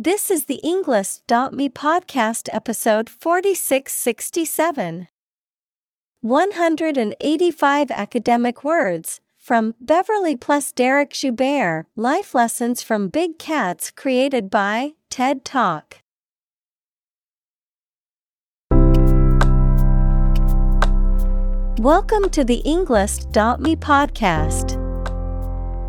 This is the Englist.me podcast episode 4667. 185 academic words from Beverly plus Dereck Joubert Life Lessons from Big Cats created by TED Talk. Welcome to the Englist.me podcast.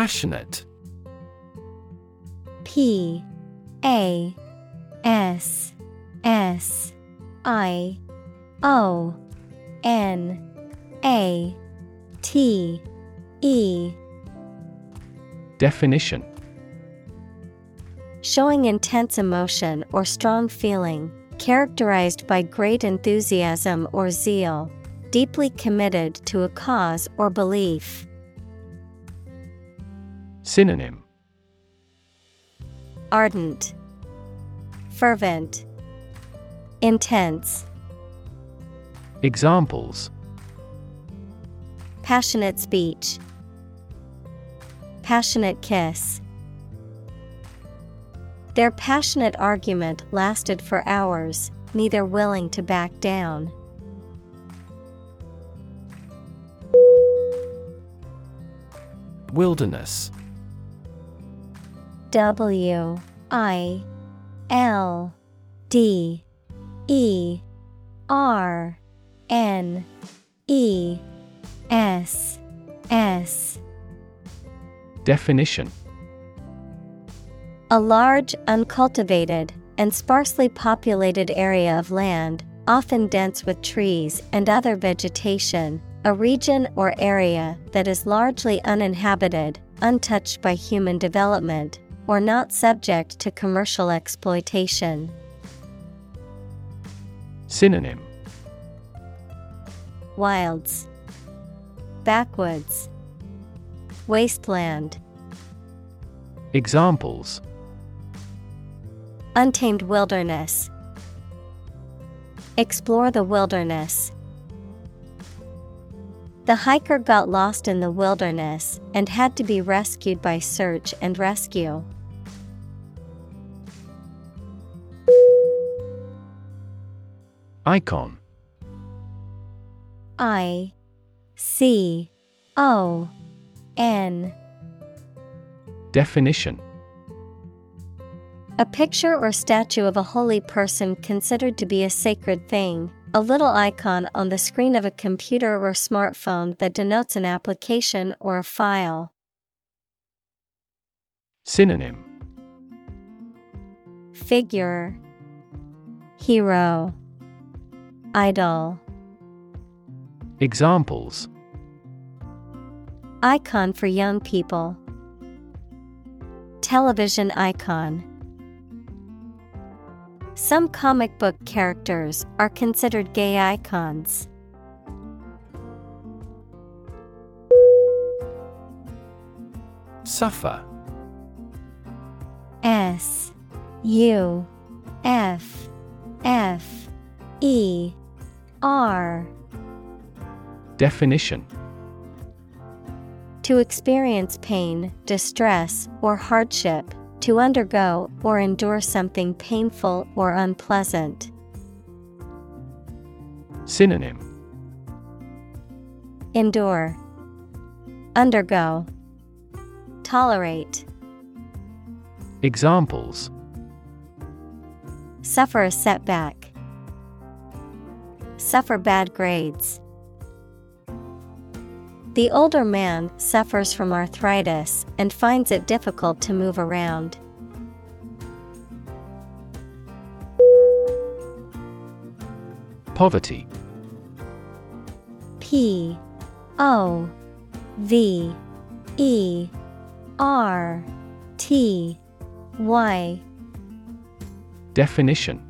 Passionate. P A S S I O N A T E Definition Showing intense emotion or strong feeling, characterized by great enthusiasm or zeal, deeply committed to a cause or belief. Synonym Ardent, Fervent, Intense. Examples Passionate speech, Passionate kiss. Their passionate argument lasted for hours, neither willing to back down. Wilderness. W I L D E R N E S S. Definition. A large, uncultivated, and sparsely populated area of land, often dense with trees and other vegetation, a region or area that is largely uninhabited, untouched by human development, or not subject to commercial exploitation. Synonym Wilds, Backwoods, Wasteland, Examples Untamed wilderness. Explore the wilderness. The hiker got lost in the wilderness and had to be rescued by search and rescue. Icon. I C O N. Definition. A picture or statue of a holy person considered to be a sacred thing, a little icon on the screen of a computer or smartphone that denotes an application or a file. Synonym. Figure. Hero Idol Examples Icon for young people. Television icon. Some comic book characters are considered gay icons. Suffer S U F F E R Definition To experience pain, distress, or hardship, to undergo or endure something painful or unpleasant. Synonym Endure, Undergo, Tolerate. Examples Suffer a setback. Suffer bad grades. The older man suffers from arthritis and finds it difficult to move around. Poverty. P O V E R T Y Definition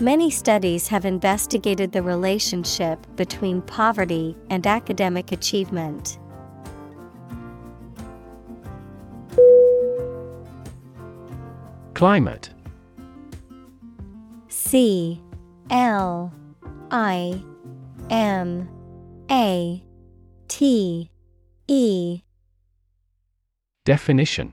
Many studies have investigated the relationship between poverty and academic achievement. Climate. C L I M A T E. Definition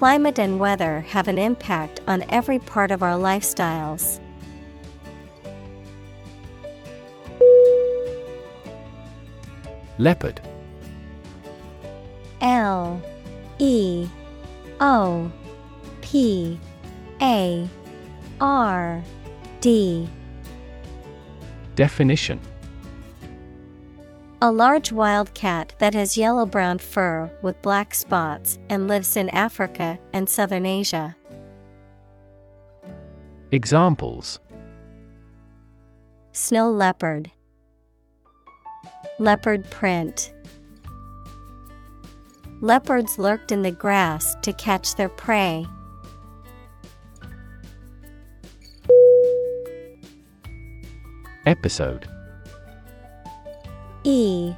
Climate and weather have an impact on every part of our lifestyles. Leopard. L E O P A R D. Definition A large wild cat that has yellow brown fur with black spots and lives in Africa and southern Asia. Examples Snow leopard, leopard print. Leopards lurked in the grass to catch their prey. Episode E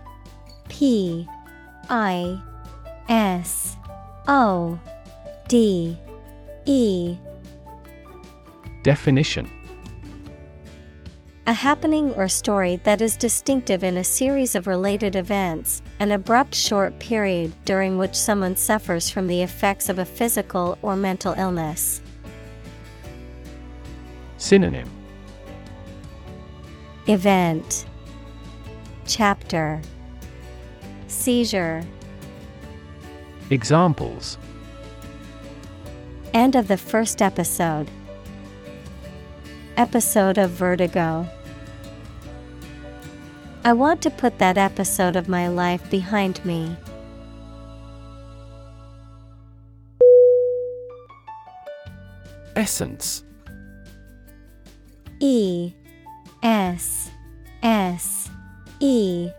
P I S O D E. Definition. A happening or story that is distinctive in a series of related events, an abrupt short period during which someone suffers from the effects of a physical or mental illness. Synonym. Event Chapter Seizure Examples End of the first episode. Episode of Vertigo. I want to put that episode of my life behind me. Essence E S S E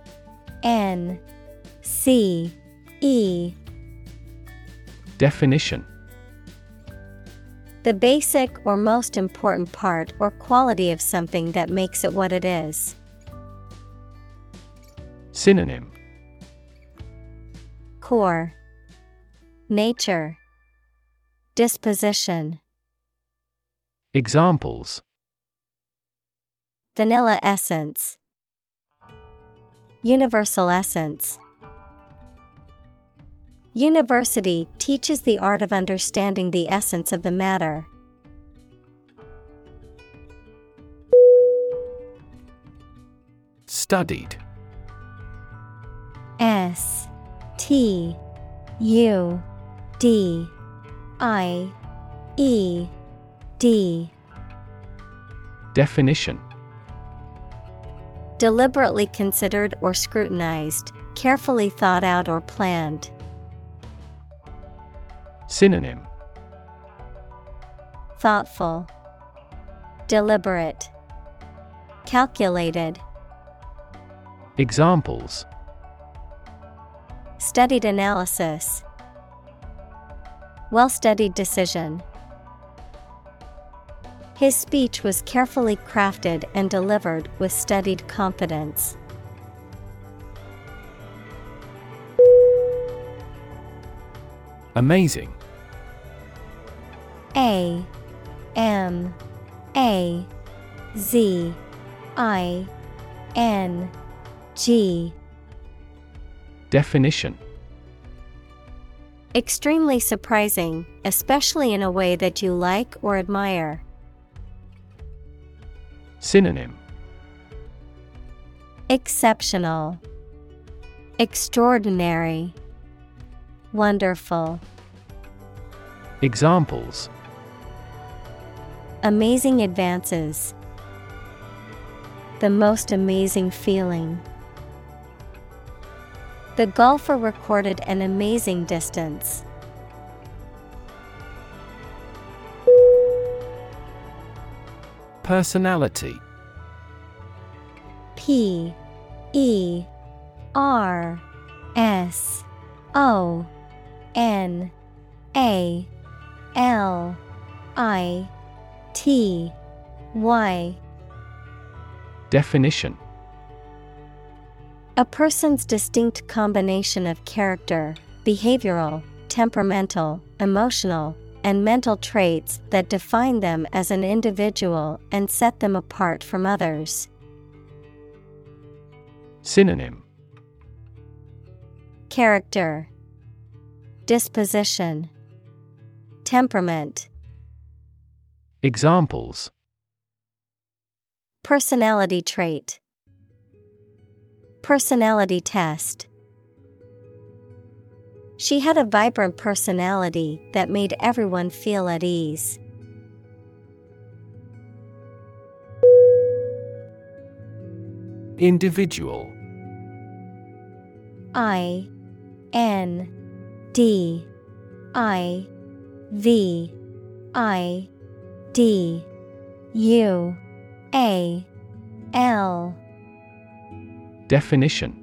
N C E. Definition. The basic or most important part or quality of something that makes it what it is. Synonym. Core. Nature. Disposition. Examples. Vanilla essence Universal essence. University teaches the art of understanding the essence of the matter. Studied. S T U D I E D. Definition Deliberately considered or scrutinized, carefully thought out or planned. Synonym Thoughtful, Deliberate, Calculated. Examples Studied analysis. Well studied decision. His speech was carefully crafted and delivered with studied confidence. Amazing. A M A Z I N G Definition Extremely surprising, especially in a way that you like or admire. Synonym Exceptional, Extraordinary, Wonderful. Examples Amazing advances. The most amazing feeling. The golfer recorded an amazing distance. Personality. P E R S O N A L I T Y. Definition. A person's distinct combination of character, behavioral, temperamental, emotional, and mental traits that define them as an individual and set them apart from others. Synonym. Character, Disposition, Temperament, Examples. Personality trait, Personality test. She had a vibrant personality that made everyone feel at ease. Individual. I N D I V I D U A L. Definition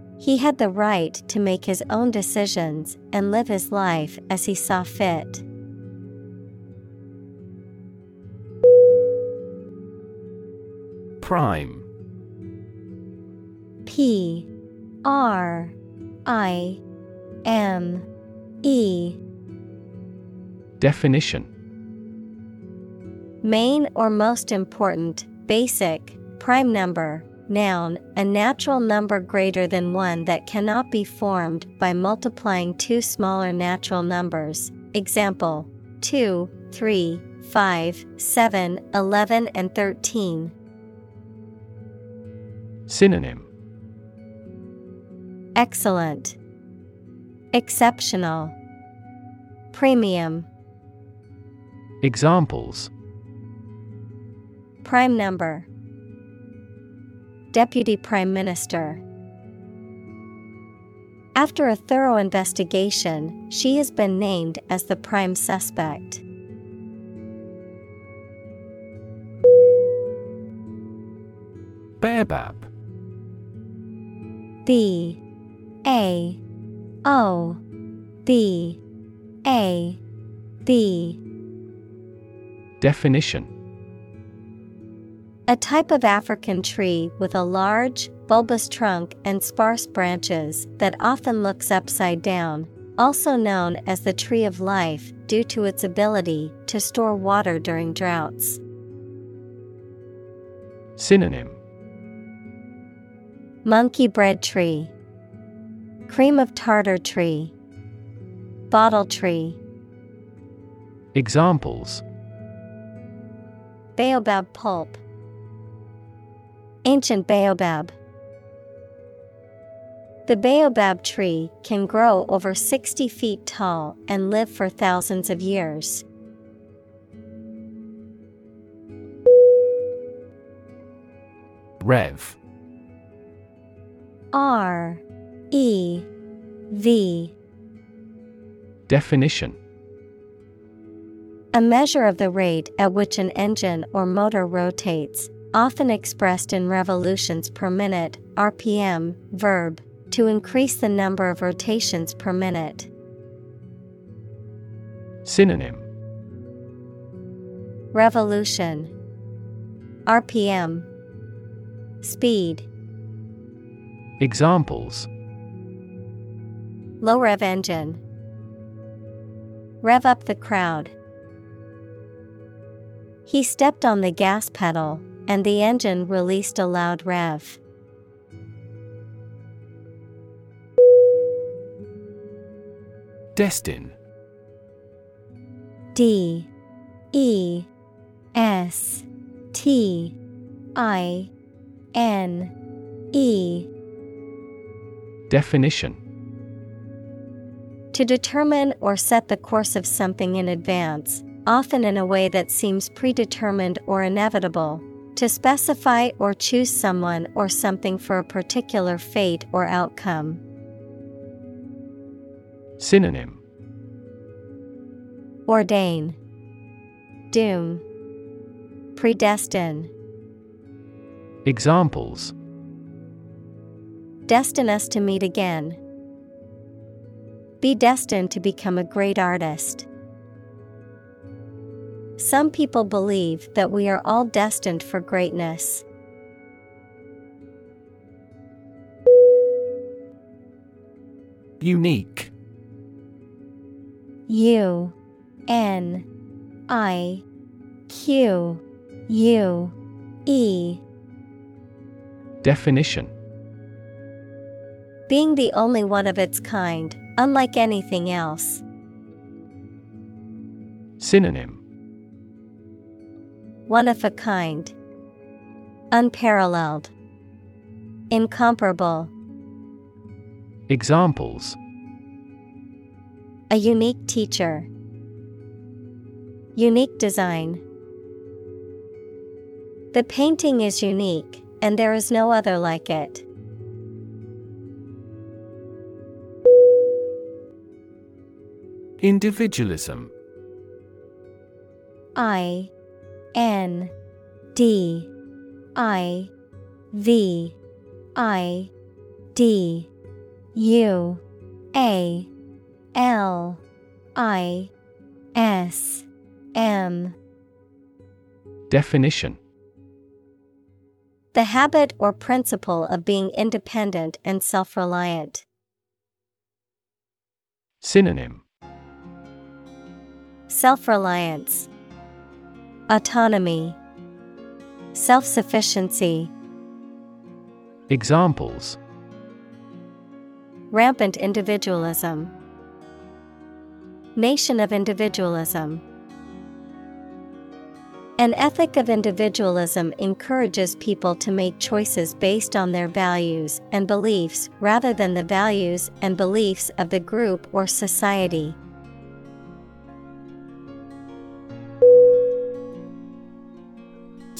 he had the right to make his own decisions and live his life as he saw fit. Prime. P. R. I. M. E. Definition. Main or most important, basic, prime number, noun, a natural number greater than one that cannot be formed by multiplying two smaller natural numbers. Example 2, 3, 5, 7, 11, and 13. Synonym. Excellent, Exceptional, Premium, Examples. Prime number, Deputy Prime Minister. After a thorough investigation, she has been named as the prime suspect. Baobab. B. A. O. B. A. B. Definition A type of African tree with a large, bulbous trunk and sparse branches that often looks upside down, also known as the tree of life due to its ability to store water during droughts. Synonym. Monkey bread tree, Cream of tartar tree, Bottle tree, Examples. Baobab pulp, Ancient baobab. The baobab tree can grow over 60 feet tall and live for thousands of years. Rev. R. E. V. Definition. A measure of the rate at which an engine or motor rotates, often expressed in revolutions per minute, RPM, verb, to increase the number of rotations per minute. Synonym. Revolution. RPM Speed. Examples. Low rev engine. Rev up the crowd. He stepped on the gas pedal, and the engine released a loud rev. Destine. D. E. S. T. I. N. E. Definition. To determine or set the course of something in advance, often in a way that seems predetermined or inevitable. To specify or choose someone or something for a particular fate or outcome. Synonym Ordain, Doom, Predestine. Examples Destine us to meet again. Be destined to become a great artist. Some people believe that we are all destined for greatness. Unique U N I Q U E Definition Being the only one of its kind, unlike anything else. Synonym One of a kind. Unparalleled. Incomparable. Examples A unique teacher. Unique design. The painting is unique, and there is no other like it. Individualism I N D I V I D U A L I S M. Definition. The habit or principle of being independent and self reliant. Synonym. Self reliance, Autonomy, Self sufficiency. Examples Rampant individualism. Nation of individualism. An ethic of individualism encourages people to make choices based on their values and beliefs rather than the values and beliefs of the group or society.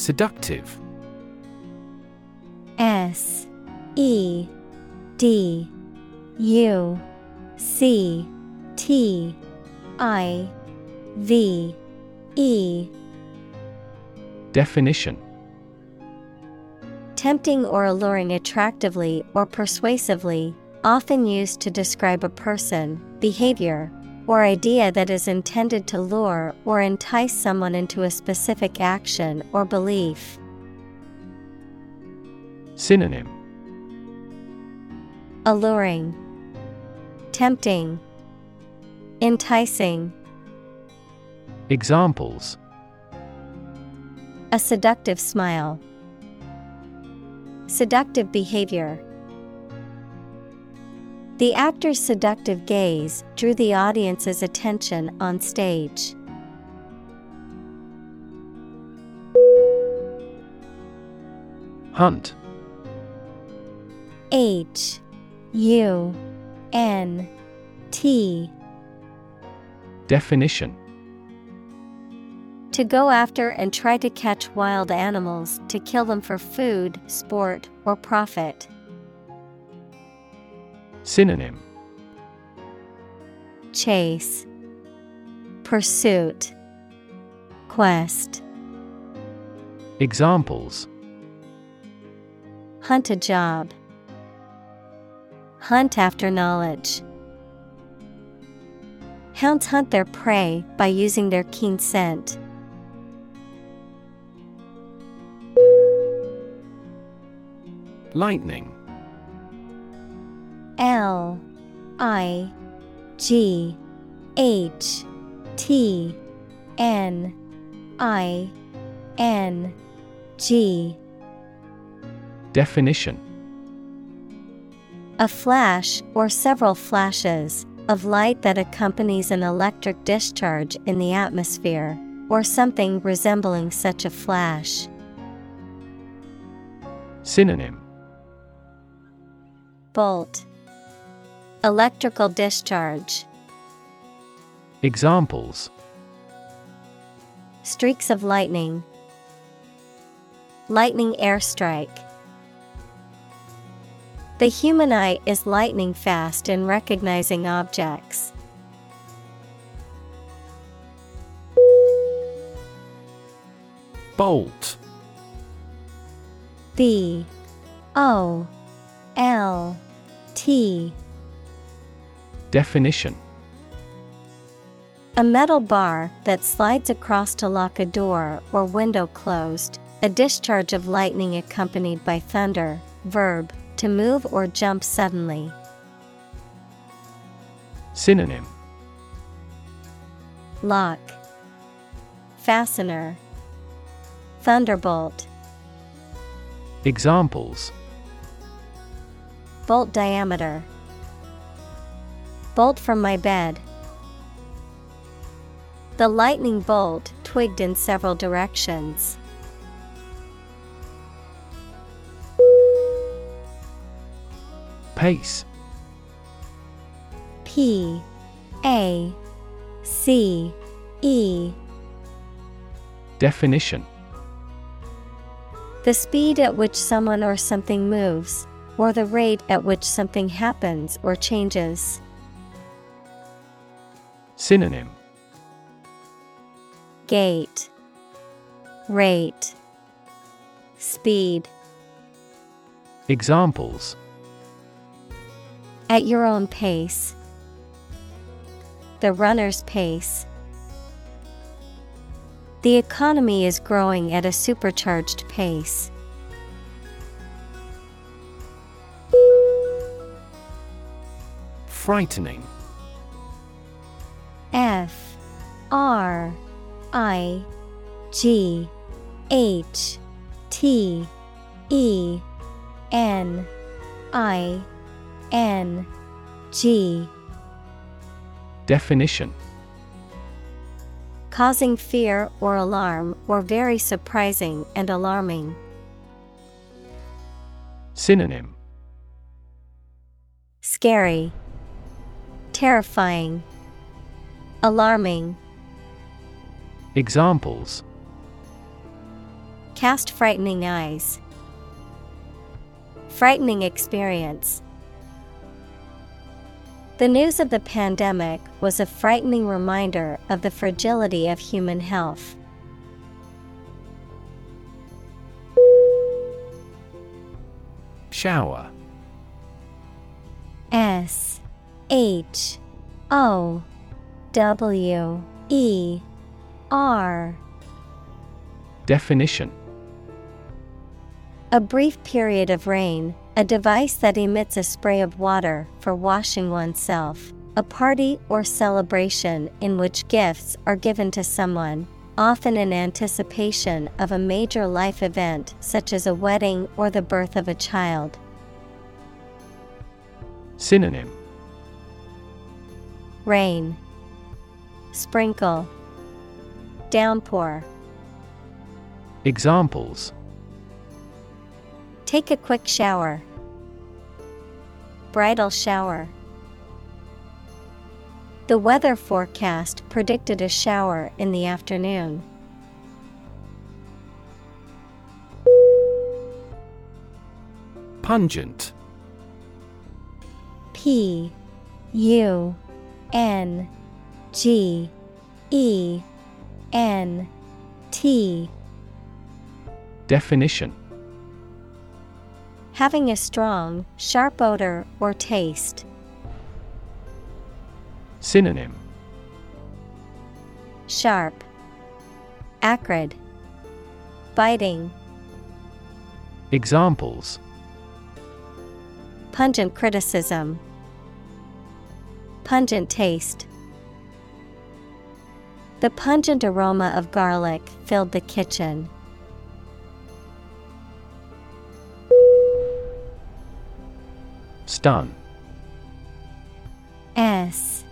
Seductive. S E D U C T I V E. Definition. Tempting or alluring attractively or persuasively, often used to describe a person, behavior, or idea that is intended to lure or entice someone into a specific action or belief. Synonym Alluring, Tempting, Enticing. Examples A seductive smile. Seductive behavior. The actor's seductive gaze drew the audience's attention on stage. Hunt H U N T Definition To go after and try to catch wild animals to kill them for food, sport, or profit. Synonym Chase Pursuit Quest Examples Hunt a job. Hunt after knowledge. Hounds hunt their prey by using their keen scent. Lightning L I G H T N I N G. Definition. A flash or several flashes of light that accompanies an electric discharge in the atmosphere, or something resembling such a flash. Synonym. Bolt Electrical discharge. Examples. Streaks of lightning. Lightning airstrike. The human eye is lightning fast in recognizing objects. Bolt. B O L T Definition. A metal bar that slides across to lock a door or window closed, a discharge of lightning accompanied by thunder, verb, to move or jump suddenly. Synonym. Lock, Fastener, Thunderbolt, Examples. Bolt diameter, Bolt from my bed. The lightning bolt twigged in several directions. Pace P A C E Definition The speed at which someone or something moves, or the rate at which something happens or changes. Synonym Gait, Rate, Speed. Examples At your own pace. The runner's pace. The economy is growing at a supercharged pace. Frightening F R I G H T E N I N G. Definition. Causing fear or alarm or very surprising and alarming. Synonym. Scary, Terrifying, Alarming. Examples Cast frightening eyes. Frightening experience. The news of the pandemic was a frightening reminder of the fragility of human health. Shower S H O W E R. Definition. A brief period of rain, a device that emits a spray of water for washing oneself, a party or celebration in which gifts are given to someone, often in anticipation of a major life event such as a wedding or the birth of a child. Synonym. Rain, Sprinkle, Downpour. Examples Take a quick shower. bridal shower. The weather forecast predicted a shower in the afternoon. Pungent. P U N G E N T. Definition. Having a strong, sharp odor or taste. Synonym. Sharp, Acrid, Biting. Examples. Pungent criticism, Pungent taste. The pungent aroma of garlic filled the kitchen. Stun. S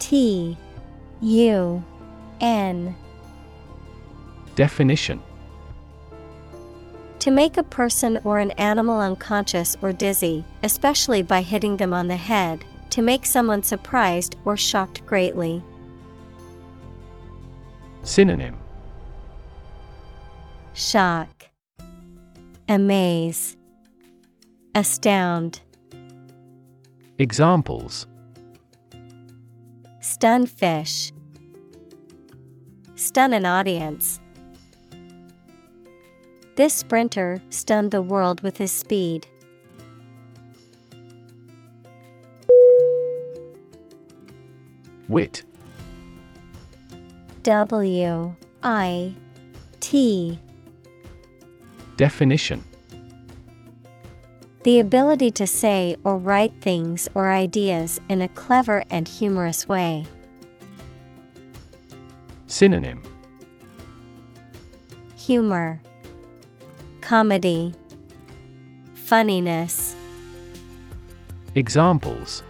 T U N Definition To make a person or an animal unconscious or dizzy, especially by hitting them on the head, to make someone surprised or shocked greatly. Synonym Shock, Amaze, Astound. Examples Stun fish. Stun an audience. This sprinter stunned the world with his speed. Wit. W I T Definition The ability to say or write things or ideas in a clever and humorous way. Synonym Humor, Comedy, Funniness. Examples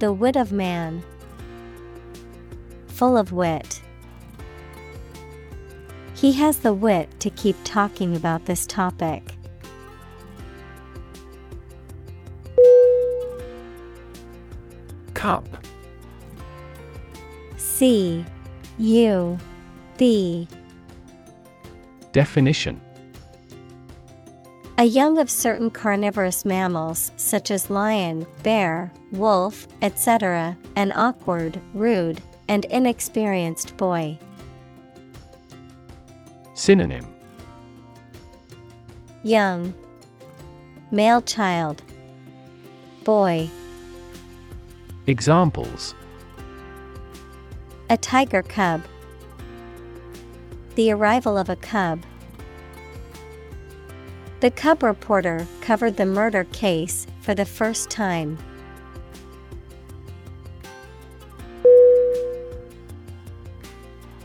The wit of man. Full of wit. He has the wit to keep talking about this topic. Cup. C U B Definition A young of certain carnivorous mammals such as lion, bear, wolf, etc., an awkward, rude, and inexperienced boy. Synonym Young, male child, boy, Examples a tiger cub. The arrival of a cub. The cub reporter covered the murder case for the first time.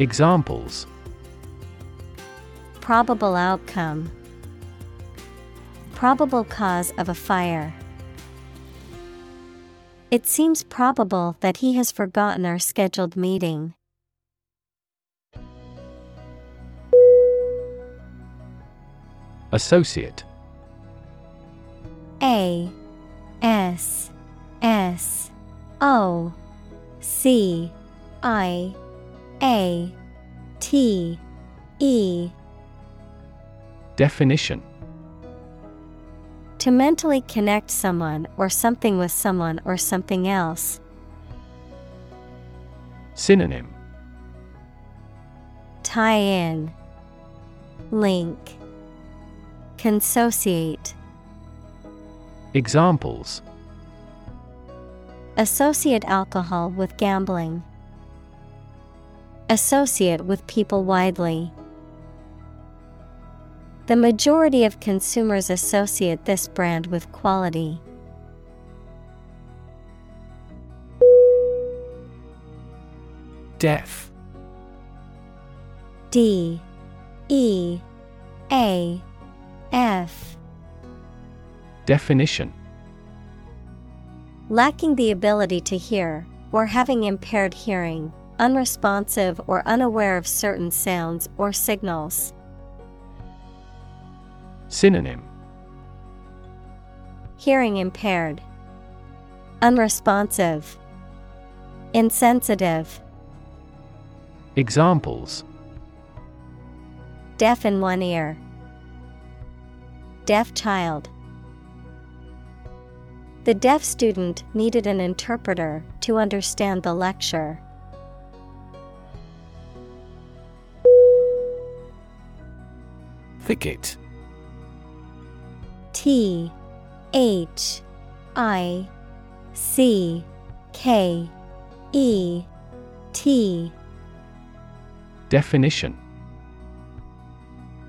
Examples Probable outcome Probable cause of a fire. It seems probable that he has forgotten our scheduled meeting. Associate A S S O C I A T E Definition To mentally connect someone or something with someone or something else. Synonym Tie in, Link, Consociate. Examples Associate alcohol with gambling. Associate with people widely. The majority of consumers associate this brand with quality. Deaf. D E A F Definition Lacking the ability to hear, or having impaired hearing, unresponsive or unaware of certain sounds or signals. Synonym Hearing impaired, unresponsive, insensitive. Examples Deaf in one ear, deaf child. The deaf student needed an interpreter to understand the lecture. Thicket T H I C K E T. Definition.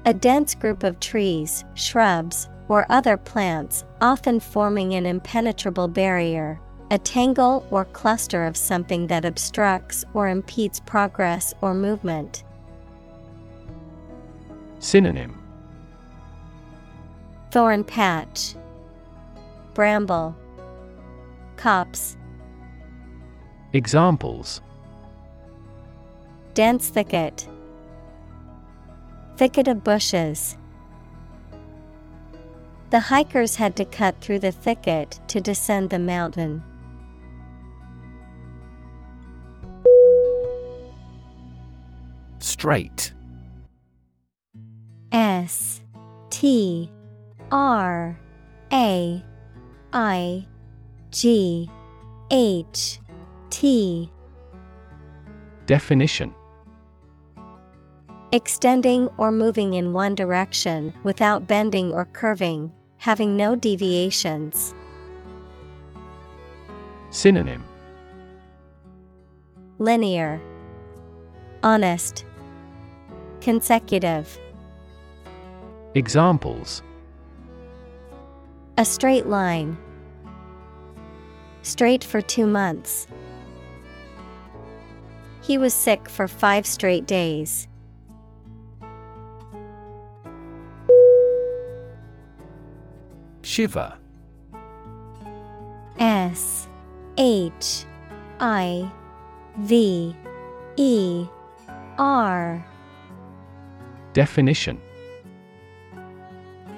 A dense group of trees, shrubs, or other plants, often forming an impenetrable barrier, a tangle or cluster of something that obstructs or impedes progress or movement. Synonym Thorn patch, Bramble, Copse. Examples Dense thicket, Thicket of bushes. The hikers had to cut through the thicket to descend the mountain. Straight S T R A I G H T. Definition. Extending or moving in one direction without bending or curving, having no deviations. Synonym. Linear, Honest, Consecutive. Examples A straight line. Straight for two months. He was sick for five straight days. Shiver S H I V E R Definition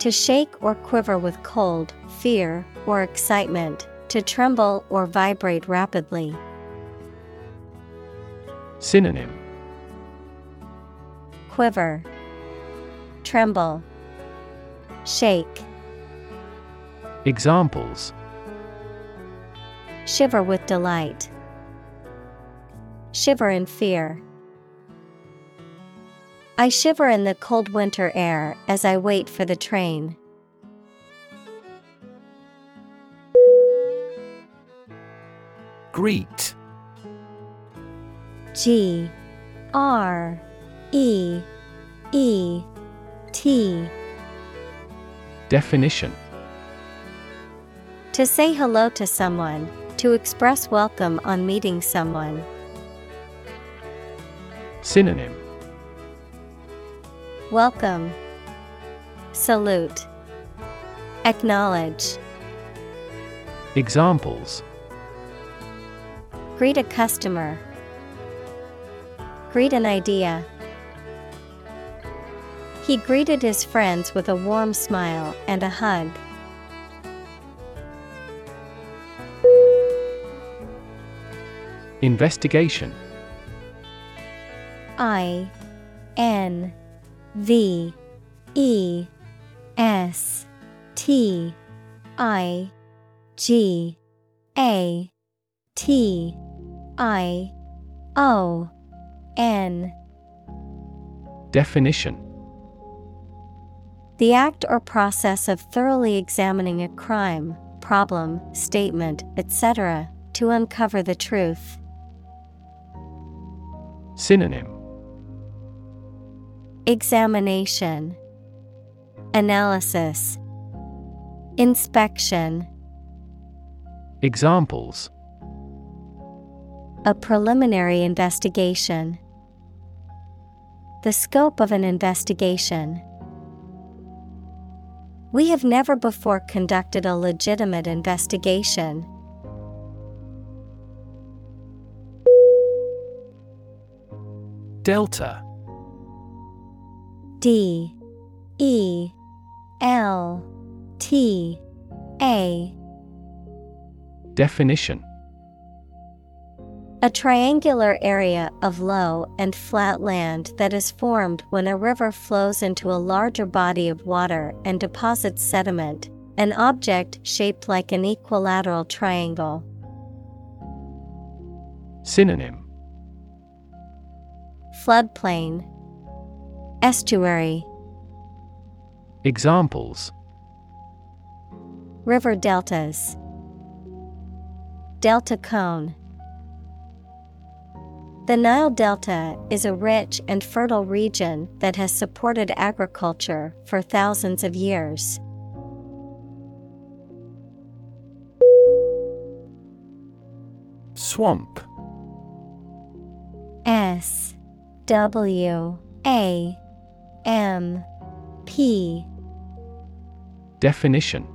To shake or quiver with cold, fear, or excitement, to tremble or vibrate rapidly. Synonym Quiver, Tremble, Shake. Examples Shiver with delight. Shiver in fear. I shiver in the cold winter air as I wait for the train. Greet G R E E T Definition To say hello to someone, to express welcome on meeting someone. Synonym Welcome. Salute. Acknowledge. Examples Greet a customer. Greet an idea. He greeted his friends with a warm smile and a hug. Investigation I N V E S T I G A T I O N Definition The act or process of thoroughly examining a crime, problem, statement, etc., to uncover the truth. Synonym Examination, Analysis Inspection Examples A preliminary investigation. The scope of an investigation. We have never before conducted a legitimate investigation. Delta D E L T A. Definition. A triangular area of low and flat land that is formed when a river flows into a larger body of water and deposits sediment, an object shaped like an equilateral triangle. Synonym. Floodplain Estuary. Examples. River deltas. Delta cone. The Nile Delta is a rich and fertile region that has supported agriculture for thousands of years. Swamp. S W A M P. Definition.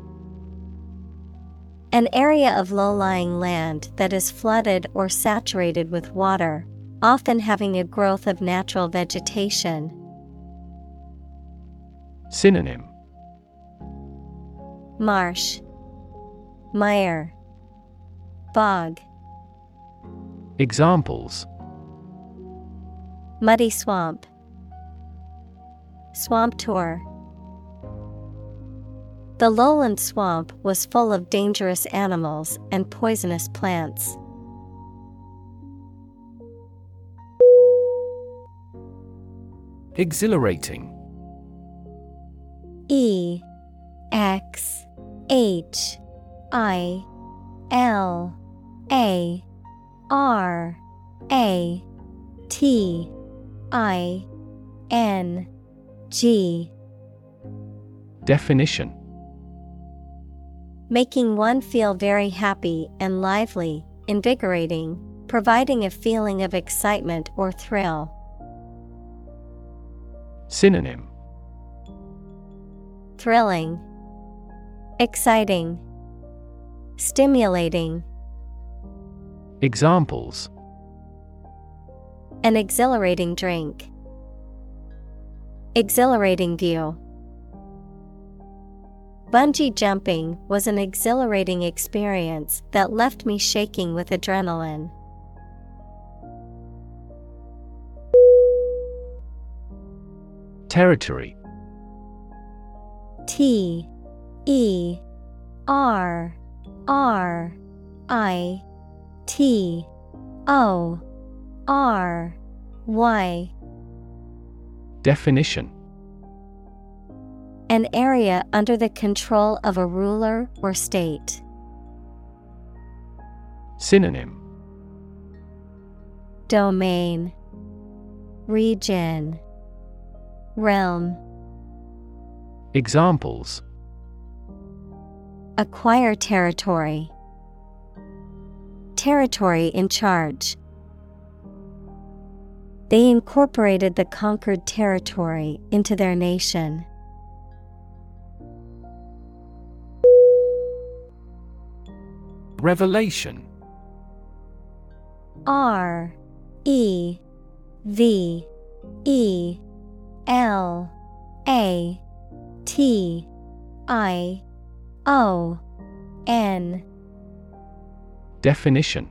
An area of low lying land that is flooded or saturated with water, often having a growth of natural vegetation. Synonym. Marsh, Mire, Bog, Examples. Muddy swamp, Swamp tour. The lowland swamp was full of dangerous animals and poisonous plants. Exhilarating E X H I L A R A T I N G Definition Making one feel very happy and lively, invigorating, providing a feeling of excitement or thrill. Synonym Thrilling, Exciting, Stimulating. Examples An exhilarating drink. Exhilarating view. Bungee jumping was an exhilarating experience that left me shaking with adrenaline. Territory T E R R I T O R Y Definition An area under the control of a ruler or state. Synonym Domain Region Realm Examples Acquire territory. Territory in charge. They incorporated the conquered territory into their nation. Revelation. R E V E L A T I O N. Definition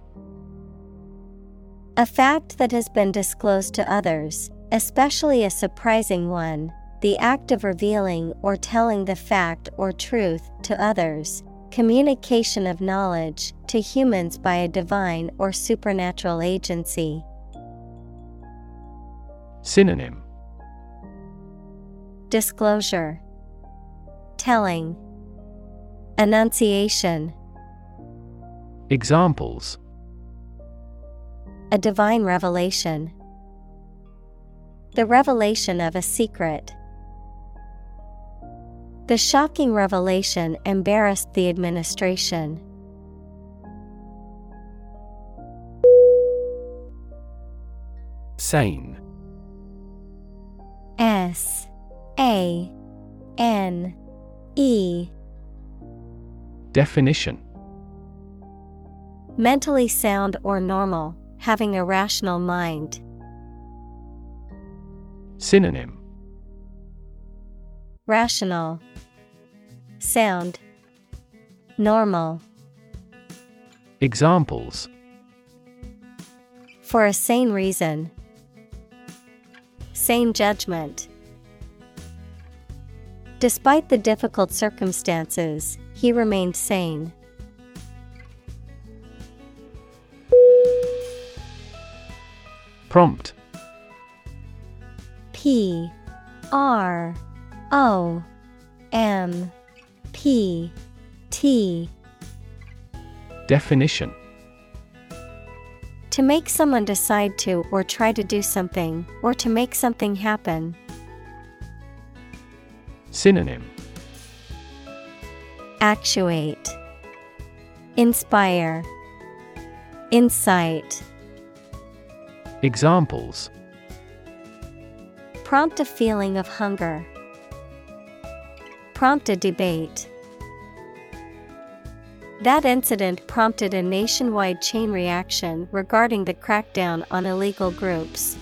A fact that has been disclosed to others, especially a surprising one, the act of revealing or telling the fact or truth to others, communication of knowledge to humans by a divine or supernatural agency. Synonym. Disclosure. Telling. Annunciation Examples A divine revelation. The revelation of a secret. The shocking revelation embarrassed the administration. Sane. S A N E Definition Mentally sound or normal, having a rational mind. Synonym Rational, Sound, Normal. Examples For a sane reason. Sane judgment. Despite the difficult circumstances, he remained sane. Prompt. P R O M P T. Definition. To make someone decide to or try to do something, or to make something happen. Synonym. Actuate, Inspire, Insight. Examples Prompt a feeling of hunger. Prompt a debate. That incident prompted a nationwide chain reaction regarding the crackdown on illegal groups.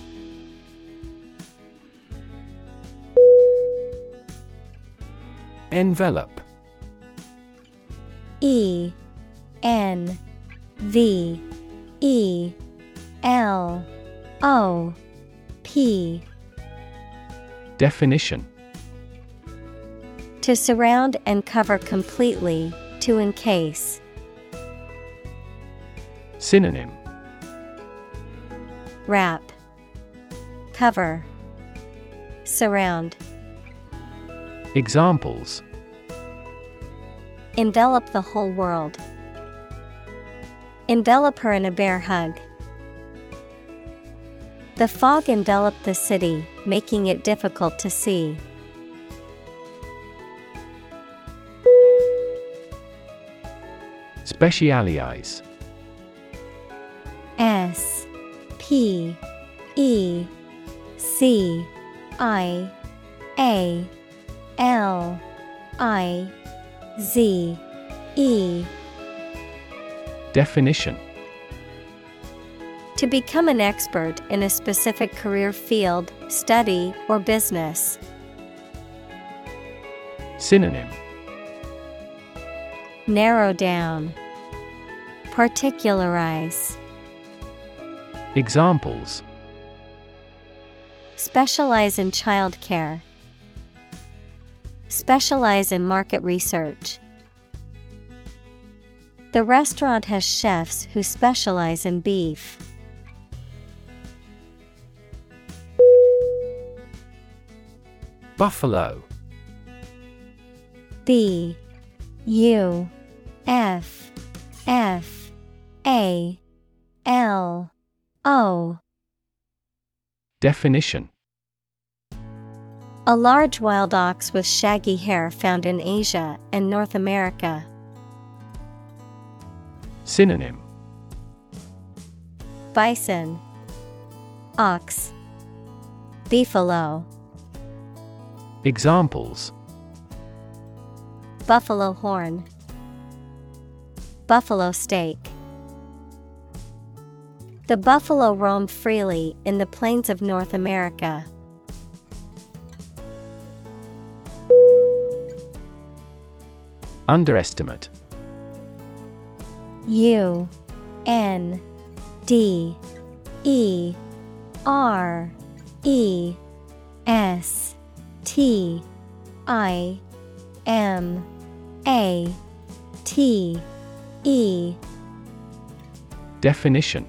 Envelope E N V E L O P Definition To surround and cover completely, to encase. Synonym Wrap, Cover, Surround. Examples Envelop the whole world. Envelop her in a bear hug. The fog enveloped the city, making it difficult to see. Specialize. S P E C I A L I Z E. Definition To become an expert in a specific career field, study, or business. Synonym Narrow down. Particularize. Examples Specialize in childcare. Specialize in market research. The restaurant has chefs who specialize in beef. Buffalo. B U. F. F. A. L. O. Definition. A large wild ox with shaggy hair found in Asia and North America. Synonym. Bison, Ox, Beefalo, Examples Buffalo horn, Buffalo steak. The buffalo roamed freely in the plains of North America. Underestimate U N D E R E S T I M A T E. Definition.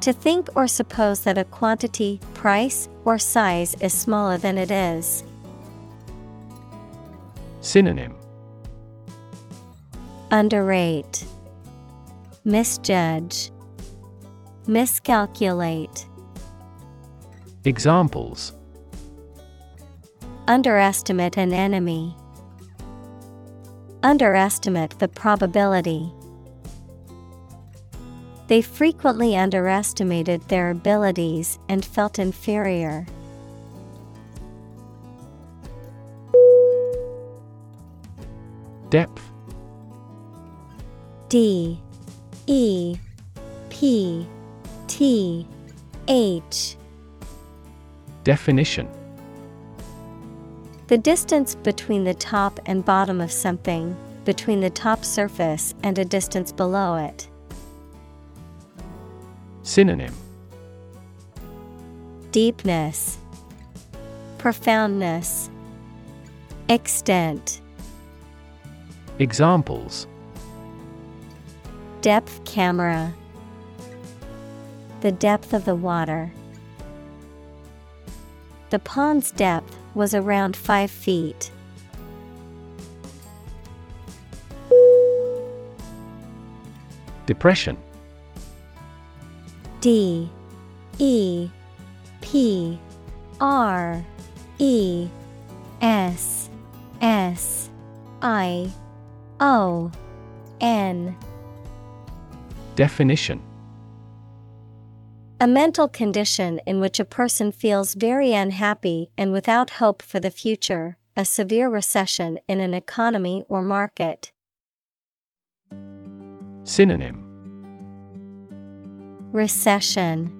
To think or suppose that a quantity, price, or size is smaller than it is. Synonym. Underrate, Misjudge, Miscalculate. Examples Underestimate an enemy. Underestimate the probability. They frequently underestimated their abilities and felt inferior. Depth. D. E. P. T. H. Definition The distance between the top and bottom of something, between the top surface and a distance below it. Synonym Deepness, Profoundness, Extent. Examples Depth camera. The depth of the water. The pond's depth was around 5 feet. Depression. D. E. P. R. E. S. S. I. O. N. Definition A mental condition in which a person feels very unhappy and without hope for the future, a severe recession in an economy or market. Synonym Recession,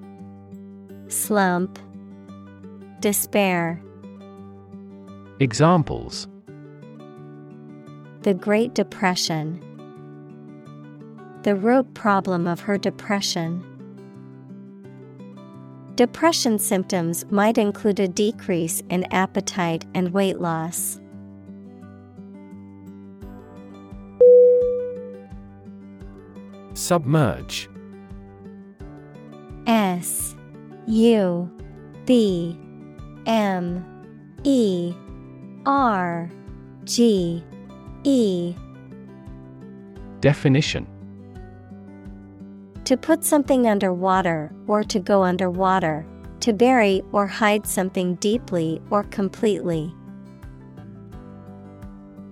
Slump, Despair. Examples The Great Depression. The root problem of her depression. Depression symptoms might include a decrease in appetite and weight loss. Submerge. S U B M E R G E. Definition To put something under water or to go underwater, to bury or hide something deeply or completely.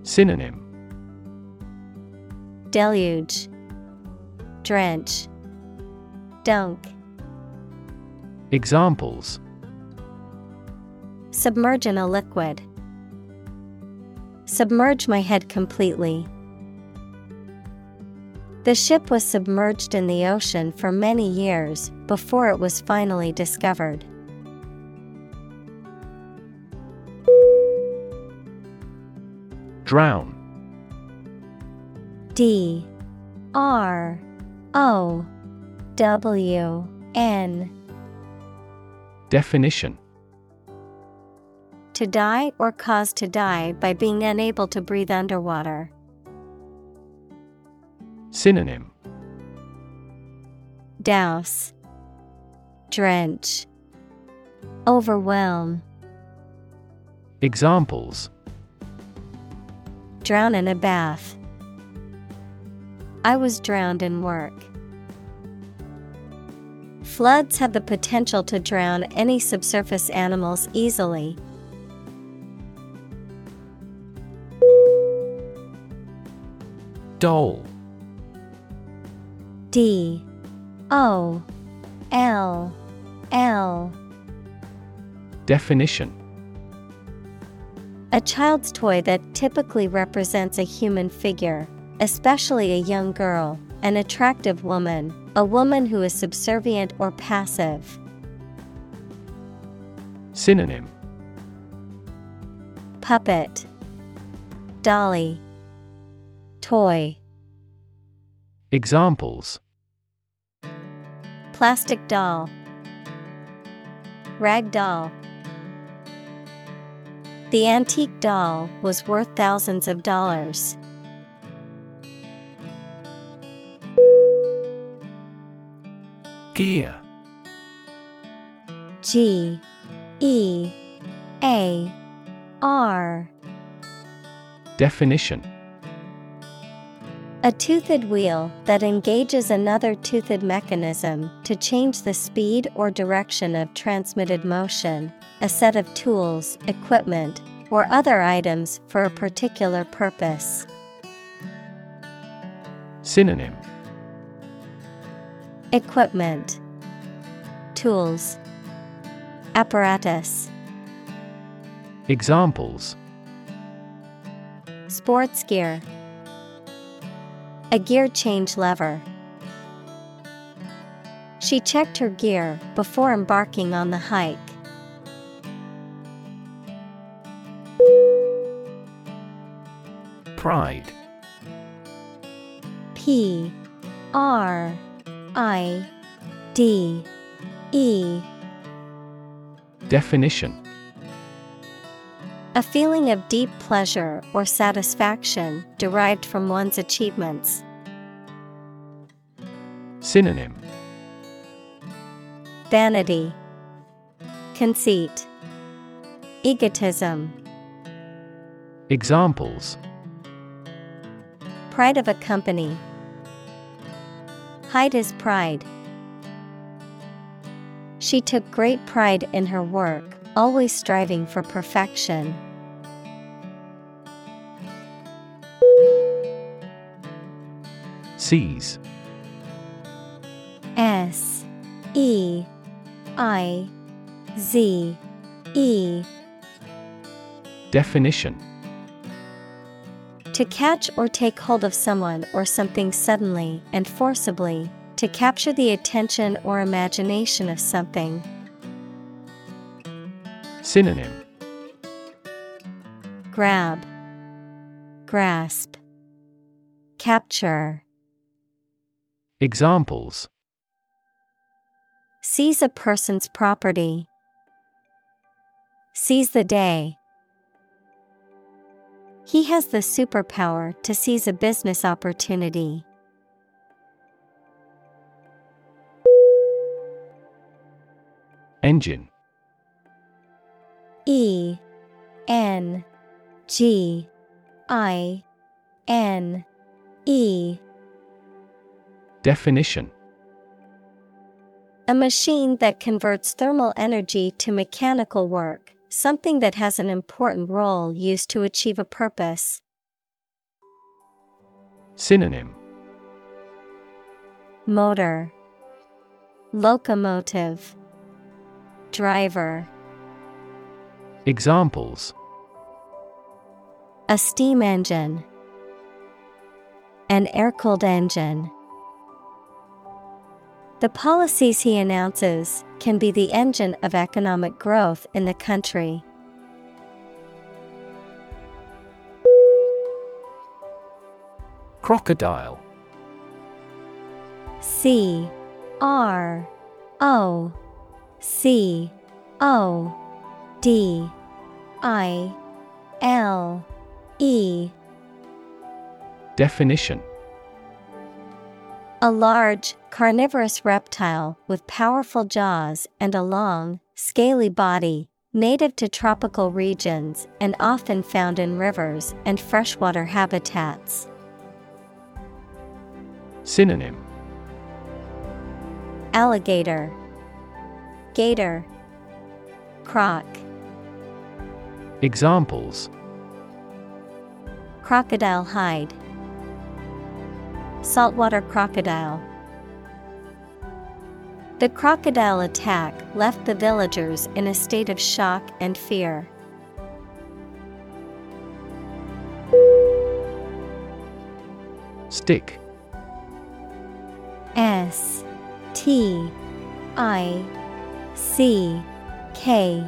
Synonym Deluge, Drench, Dunk. Examples Submerge in a liquid. Submerge my head completely. The ship was submerged in the ocean for many years before it was finally discovered. Drown. D. R. O. W. N. Definition. To die or cause to die by being unable to breathe underwater. Synonym Douse, Drench, Overwhelm, Examples Drown in a bath. I was drowned in work. Floods have the potential to drown any subsurface animals easily. Dole D. O. L. L. Definition. A child's toy that typically represents a human figure, especially a young girl, an attractive woman, a woman who is subservient or passive. Synonym. Puppet, Dolly, Toy, Examples. Plastic doll, Rag doll. The antique doll was worth thousands of dollars. Gear. G. E. A. R. Definition A toothed wheel that engages another toothed mechanism to change the speed or direction of transmitted motion, a set of tools, equipment, or other items for a particular purpose. Synonym. Equipment, Tools, Apparatus. Examples. Sports gear, a gear change lever. She checked her gear before embarking on the hike. Pride P R I D E Definition A feeling of deep pleasure or satisfaction derived from one's achievements. Synonym Vanity, Conceit, Egotism. Examples Pride of a company. Hide his pride. She took great pride in her work, always striving for perfection. Seize S E I Z E Definition To catch or take hold of someone or something suddenly and forcibly, to capture the attention or imagination of something. Synonym Grab, Grasp, Capture. Examples Seize a person's property. Seize the day. He has the superpower to seize a business opportunity. Engine E N G I N E. Definition. A machine that converts thermal energy to mechanical work, something that has an important role used to achieve a purpose. Synonym. Motor. Locomotive. Driver Examples. A steam engine. An air-cooled engine. The policies he announces can be the engine of economic growth in the country. Crocodile. C R O C O D I L E. Definition. A large, carnivorous reptile with powerful jaws and a long, scaly body, native to tropical regions and often found in rivers and freshwater habitats. Synonym. Alligator, Gator, Croc, Examples Crocodile hide, Saltwater crocodile. The crocodile attack left the villagers in a state of shock and fear. Stick S T I C K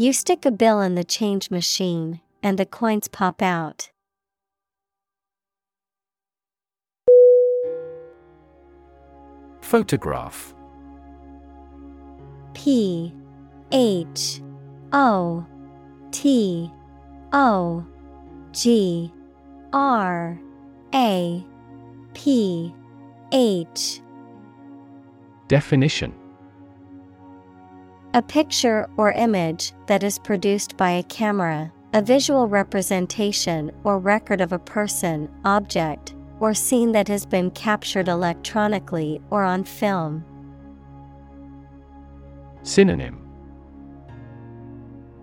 You stick a bill in the change machine, and the coins pop out. Photograph. P H O T O G R A P H. Definition A picture or image that is produced by a camera, a visual representation or record of a person, object, or scene that has been captured electronically or on film. Synonym.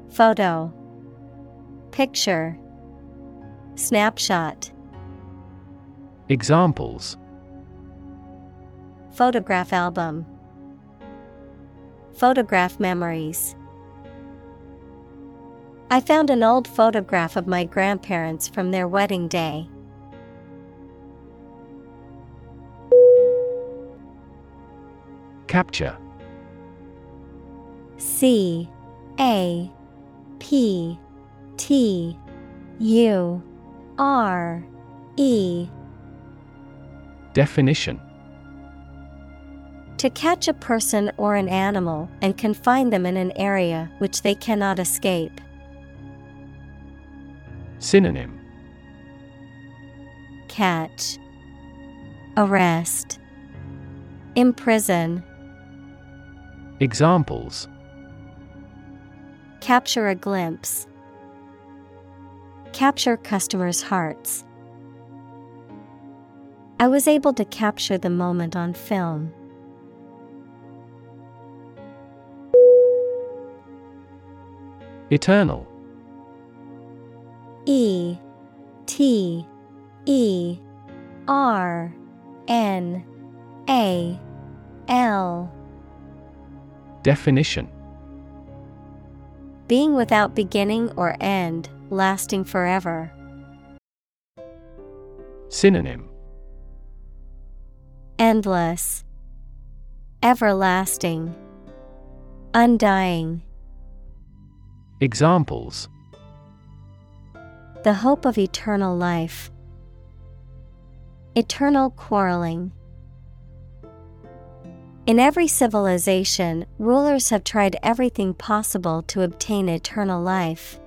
Photo. Picture. Snapshot. Examples. Photograph album Photograph memories. I found an old photograph of my grandparents from their wedding day. Capture. C A P T U R E. Definition To catch a person or an animal and confine them in an area which they cannot escape. Synonym Catch Arrest Imprison Examples Capture a glimpse. Capture customers' hearts. I was able to capture the moment on film. Eternal. E T E R N A L. Definition. Being without beginning or end, lasting forever. Synonym. Endless, Everlasting, Undying. Examples. The hope of eternal life. Eternal quarreling. In every civilization, rulers have tried everything possible to obtain eternal life.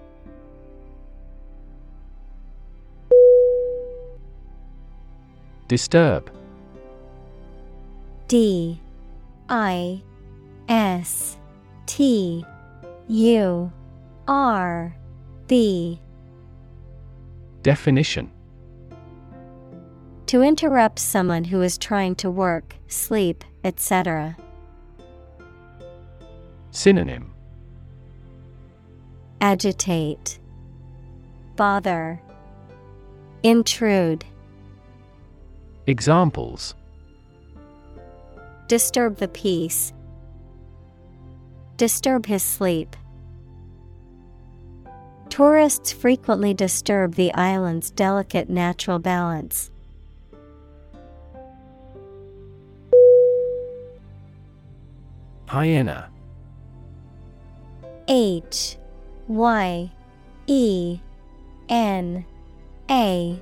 Disturb. D. I. S. T. U R B Definition. To interrupt someone who is trying to work, sleep, etc. Synonym. Agitate, Bother, Intrude, Examples. Disturb the peace, Disturb his sleep. Tourists frequently disturb the island's delicate natural balance. Hyena H Y E N A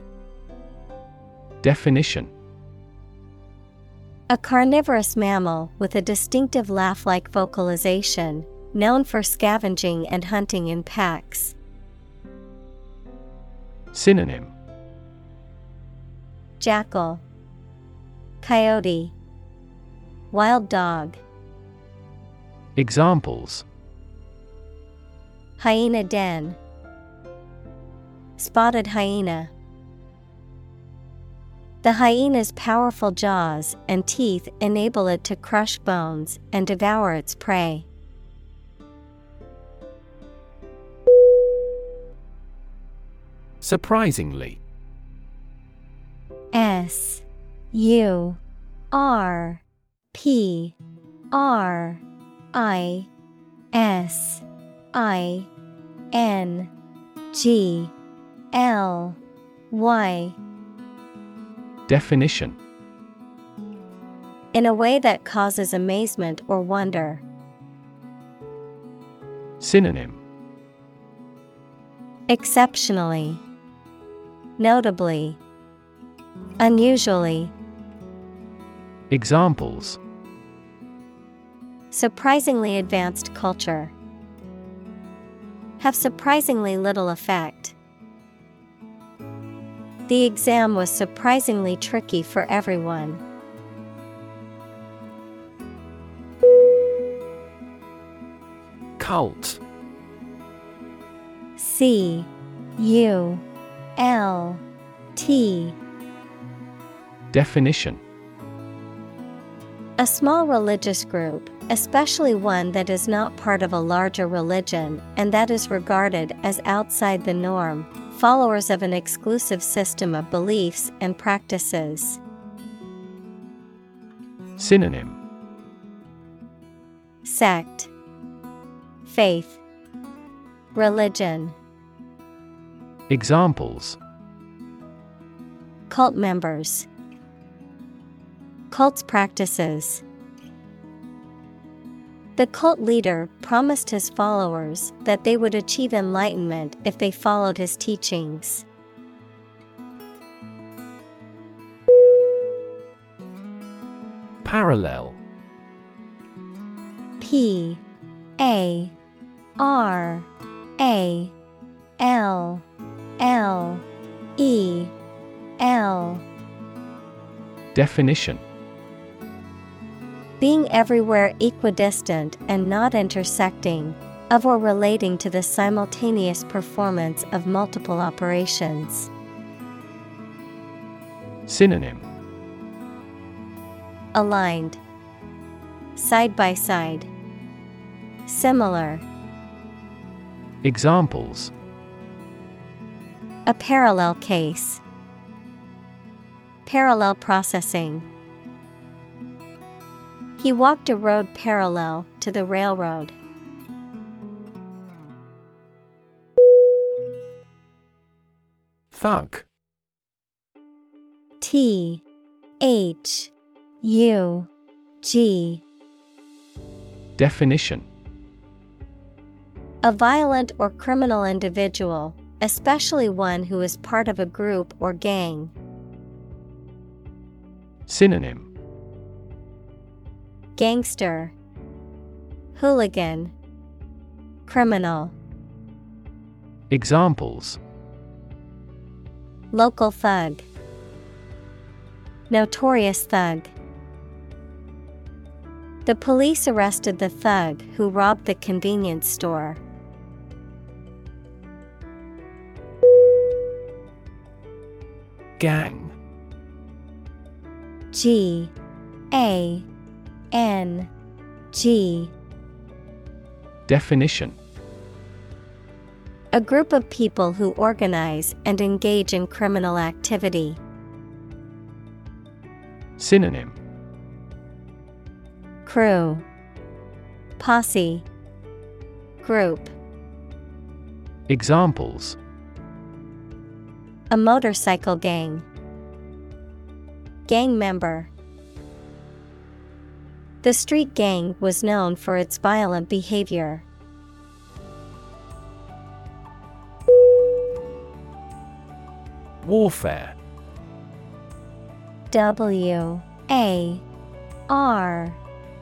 Definition A carnivorous mammal with a distinctive laugh like vocalization, known for scavenging and hunting in packs. Synonym. Jackal, Coyote, Wild dog, Examples. Hyena den, Spotted hyena. The hyena's powerful jaws and teeth enable it to crush bones and devour its prey. Surprisingly. S U R P R I S I N G L Y. Definition. In a way that causes amazement or wonder. Synonym. Exceptionally, Notably, Unusually, Examples Surprisingly advanced culture. have surprisingly little effect. The exam was surprisingly tricky for everyone. Cult C U L T. Definition. A small religious group, especially one that is not part of a larger religion and that is regarded as outside the norm, followers of an exclusive system of beliefs and practices. Synonym. Sect. Faith. Religion Examples. Cult members. Cult's practices. The cult leader promised his followers that they would achieve enlightenment if they followed his teachings. Parallel. P A R A L L E L. Definition. Being everywhere equidistant and not intersecting, of or relating to the simultaneous performance of multiple operations. Synonym. Aligned, Side by side, Similar, Examples a parallel case. Parallel processing. He walked a road parallel to the railroad. Thug T H U G Definition A violent or criminal individual, especially one who is part of a group or gang. Synonym Gangster, Hooligan, Criminal, Examples Local thug, Notorious thug. The police arrested the thug who robbed the convenience store. Gang. G A N G. Definition. A group of people who organize and engage in criminal activity. Synonym. Crew. Posse. Group. Examples A motorcycle gang. Gang member. The street gang was known for its violent behavior. Warfare W A R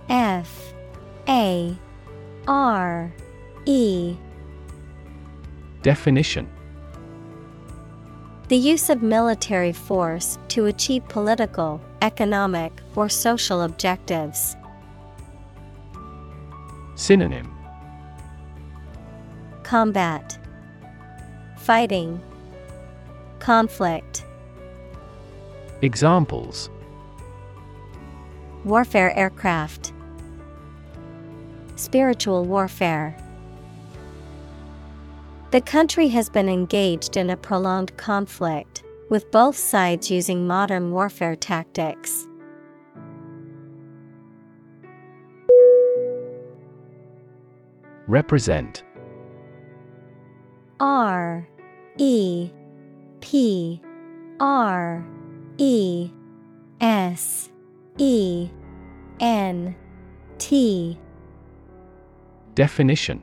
F A R E Definition The use of military force to achieve political, economic, or social objectives. Synonym. Combat. Fighting. Conflict. Examples. Warfare aircraft. Spiritual warfare The country has been engaged in a prolonged conflict, with both sides using modern warfare tactics. Represent. R E P R E S E N T. Definition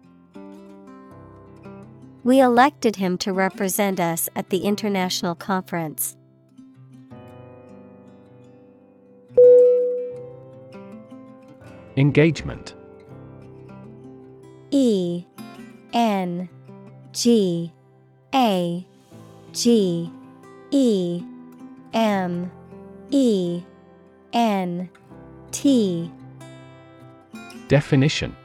We elected him to represent us at the international conference. Engagement. E N G A G E M E N T. Definition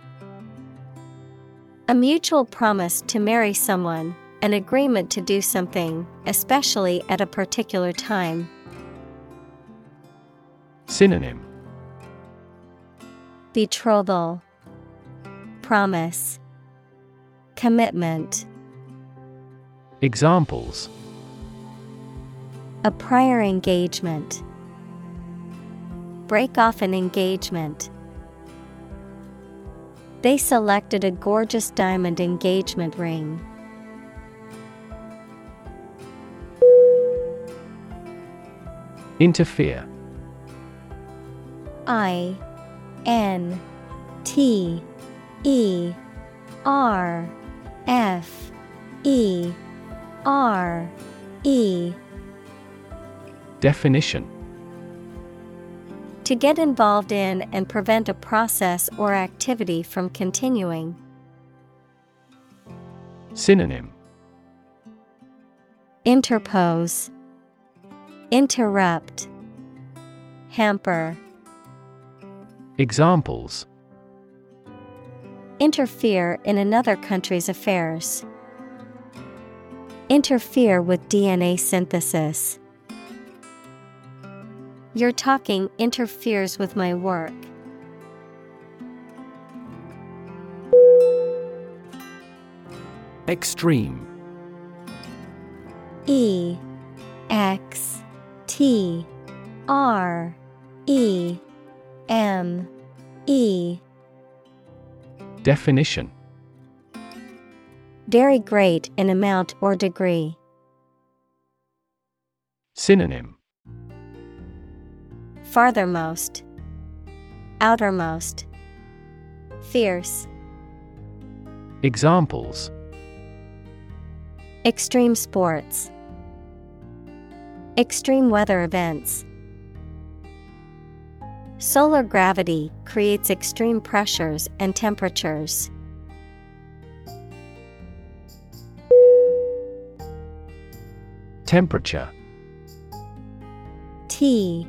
A mutual promise to marry someone, an agreement to do something, especially at a particular time. Synonym Betrothal Promise Commitment Examples A prior engagement. Break off an engagement. They selected a gorgeous diamond engagement ring. Interfere. I N T E R F E R E. Definition To get involved in and prevent a process or activity from continuing. Synonym Interpose Interrupt Hamper Examples Interfere in another country's affairs. Interfere with DNA synthesis. Your talking interferes with my work. Extreme E X T R E M E Definition Very great in amount or degree. Synonym Farthermost, Outermost, Fierce, Examples. Extreme sports, Extreme weather events. Solar gravity creates extreme pressures and temperatures. Temperature. T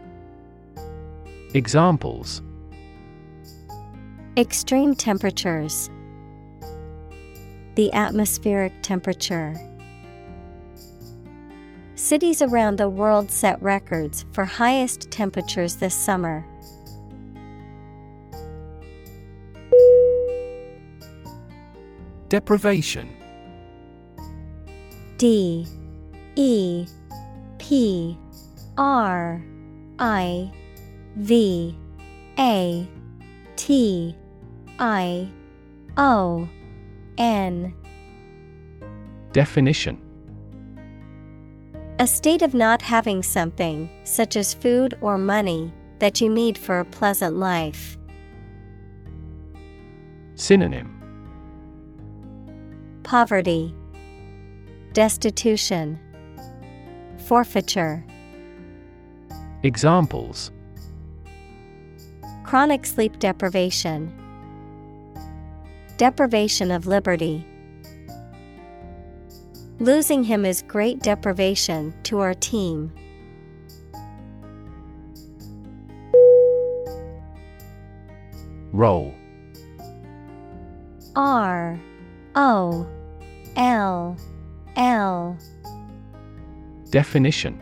Examples. Extreme temperatures. The atmospheric temperature. Cities around the world set records for highest temperatures this summer. Deprivation. D. E. P. R. I V A T I O N. Definition. A state of not having something, such as food or money, that you need for a pleasant life. Synonym. Poverty, Destitution, Forfeiture. Examples Chronic sleep deprivation, Deprivation of liberty. Losing him is great deprivation to our team. Roll. R. O. L. L. Definition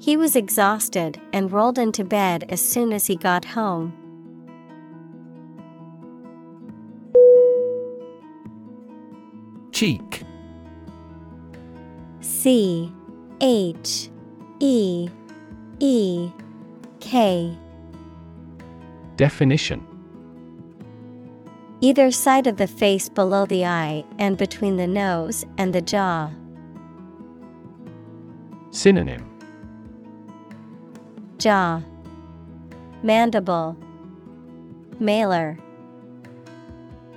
He was exhausted and rolled into bed as soon as he got home. Cheek C H E E K Definition Either side of the face below the eye and between the nose and the jaw. Synonym Jaw Mandible. Malar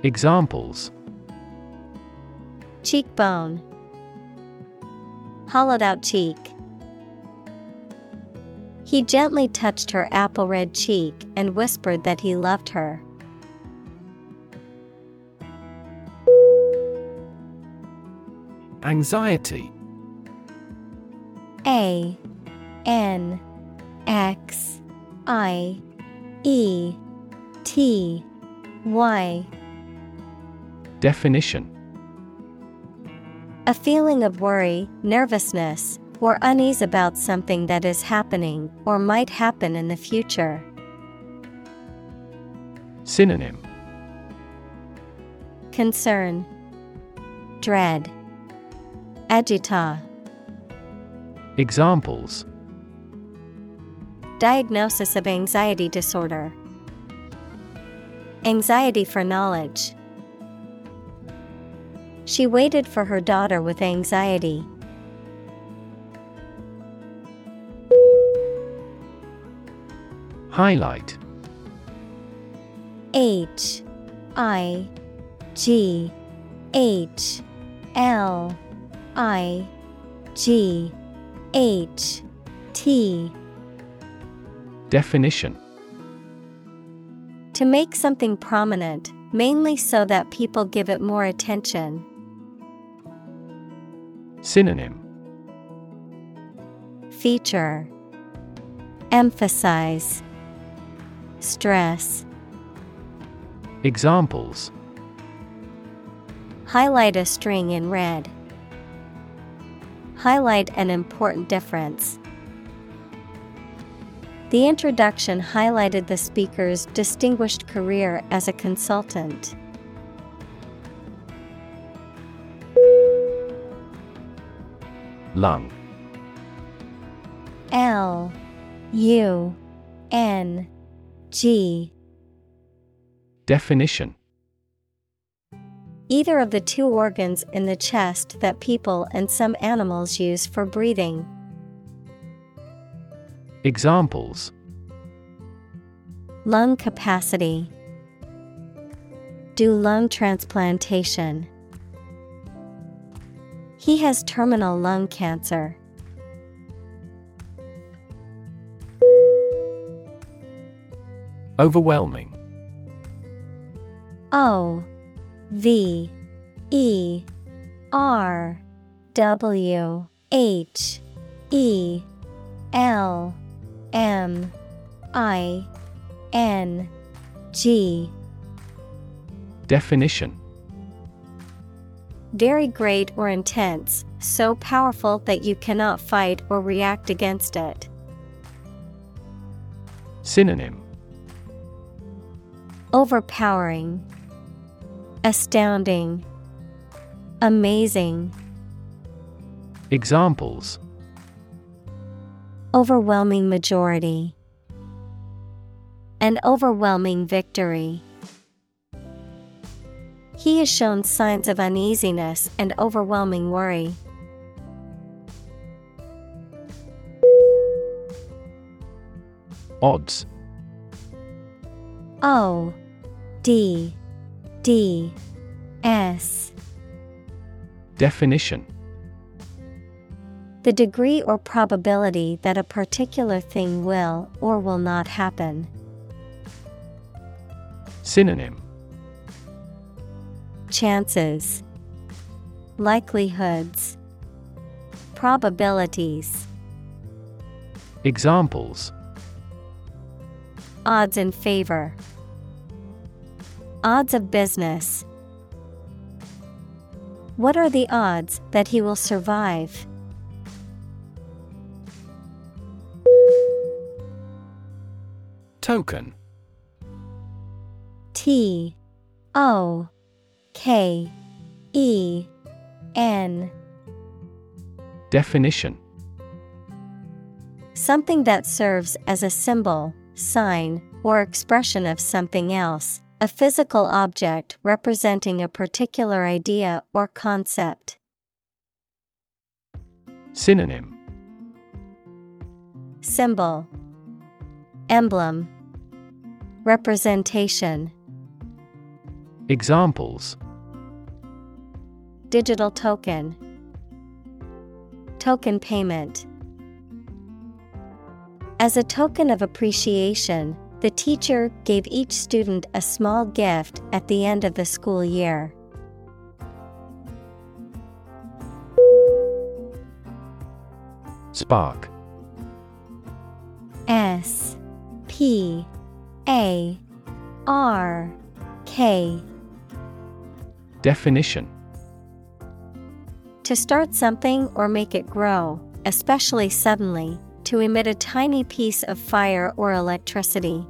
Examples. Cheekbone. Hollowed out cheek. He gently touched her apple red cheek and whispered that he loved her. Anxiety. A N X I E T Y. Definition. A feeling of worry, nervousness, or unease about something that is happening or might happen in the future. Synonym. Concern, Dread, Agita. Examples Diagnosis of anxiety disorder. Anxiety for knowledge. She waited for her daughter with anxiety. Highlight H I G H L I G H T Definition To make something prominent, mainly so that people give it more attention. Synonym Feature Emphasize Stress Examples Highlight a string in red. Highlight an important difference. The introduction highlighted the speaker's distinguished career as a consultant. Lung L U N G Definition Either of the two organs in the chest that people and some animals use for breathing. Examples Lung capacity. Do lung transplantation. He has terminal lung cancer. Overwhelming O V E R W H E L M I N G. Definition. Very great or intense, so powerful that you cannot fight or react against it. Synonym. Overpowering, Astounding, Amazing, Examples Overwhelming majority, An overwhelming victory. He has shown signs of uneasiness and overwhelming worry. Odds O D D S Definition The degree or probability that a particular thing will or will not happen. Synonym Chances, Likelihoods, Probabilities. Examples Odds in favor, Odds of business. What are the odds that he will survive? Token. T O K E N. Definition. Something that serves as a symbol, sign, or expression of something else, a physical object representing a particular idea or concept. Synonym Symbol. Emblem. Representation. Examples. Digital token. Token payment. As a token of appreciation, the teacher gave each student a small gift at the end of the school year. Spark S P A R K. Definition. To start something or make it grow, especially suddenly, to emit a tiny piece of fire or electricity.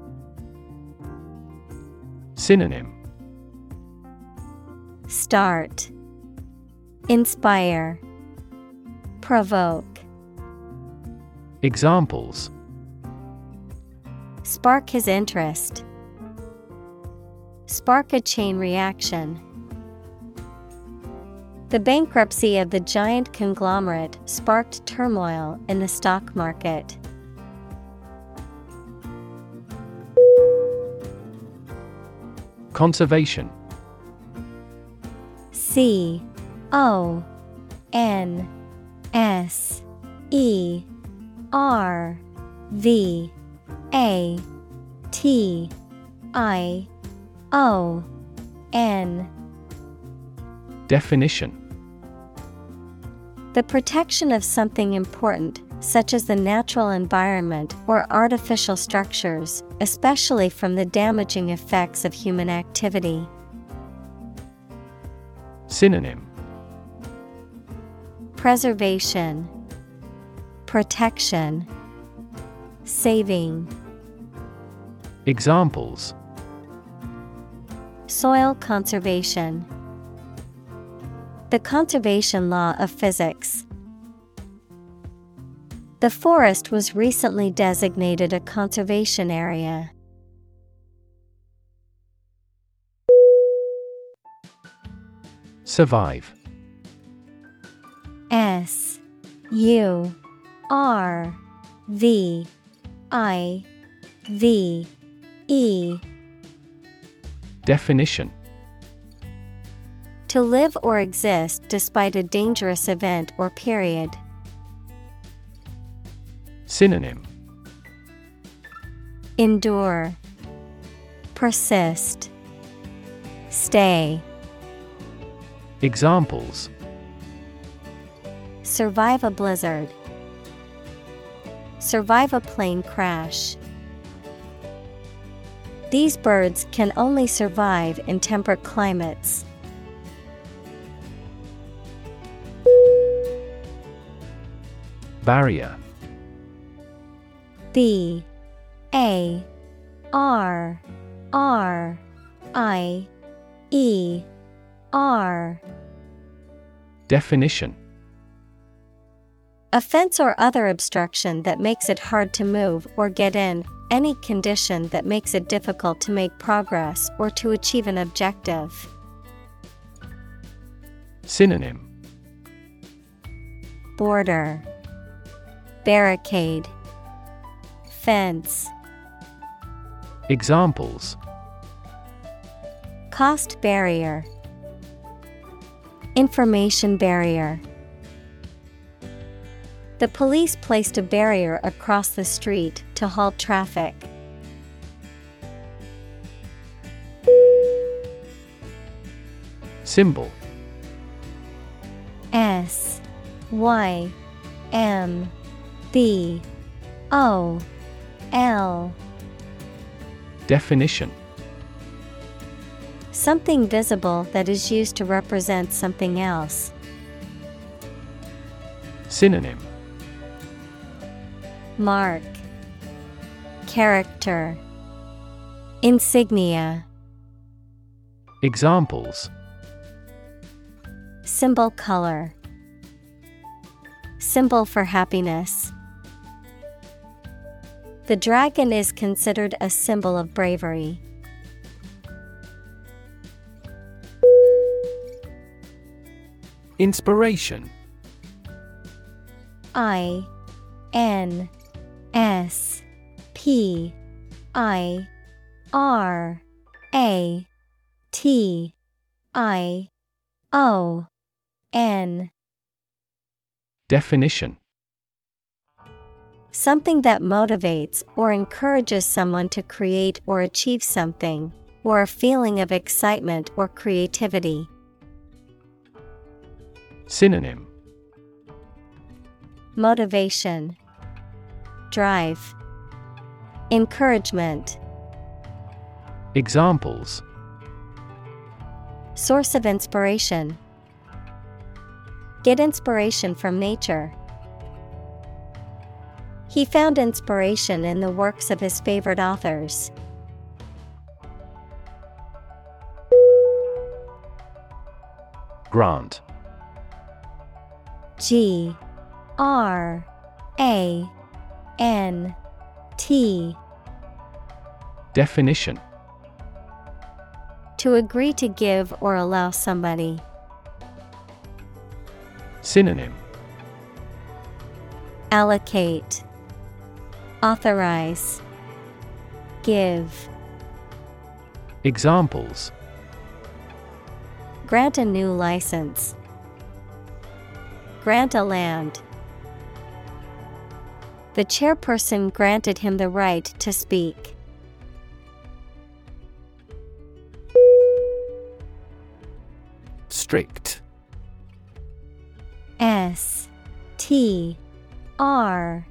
Synonym. Start. Inspire. Provoke. Examples Spark his interest. Spark a chain reaction. The bankruptcy of the giant conglomerate sparked turmoil in the stock market. Conservation C O N S E R V A T I O N. Definition. The protection of something important, such as the natural environment or artificial structures, especially from the damaging effects of human activity. Synonym. Preservation, Protection, Saving. Examples Soil conservation. The conservation law of physics. The forest was recently designated a conservation area. Survive S U R V I V E Definition To live or exist despite a dangerous event or period. Synonym Endure, Persist, Stay. Examples Survive a blizzard. Survive a plane crash. These birds can only survive in temperate climates. Barrier. B. A. R. R. I. E. R. Definition A fence or other obstruction that makes it hard to move or get in, any condition that makes it difficult to make progress or to achieve an objective. Synonym. Border. Barricade. Fence. Examples. Cost barrier. Information barrier The police placed a barrier across the street to halt traffic. Symbol S Y M B O L Definition Something visible that is used to represent something else. Synonym Mark. Character. Insignia. Examples. Symbol color. Symbol for happiness. The dragon is considered a symbol of bravery. Inspiration. I N S P I R A T I O N Definition. Something that motivates or encourages someone to create or achieve something, or a feeling of excitement or creativity. Synonym. Motivation, Drive, Encouragement. Examples Source of inspiration. Get inspiration from nature. He found inspiration in the works of his favorite authors. Grant G R A N T Definition To agree to give or allow somebody. Synonym Allocate, Authorize, Give. Examples Grant a new license. Grant a land. The chairperson granted him the right to speak. Strict S T R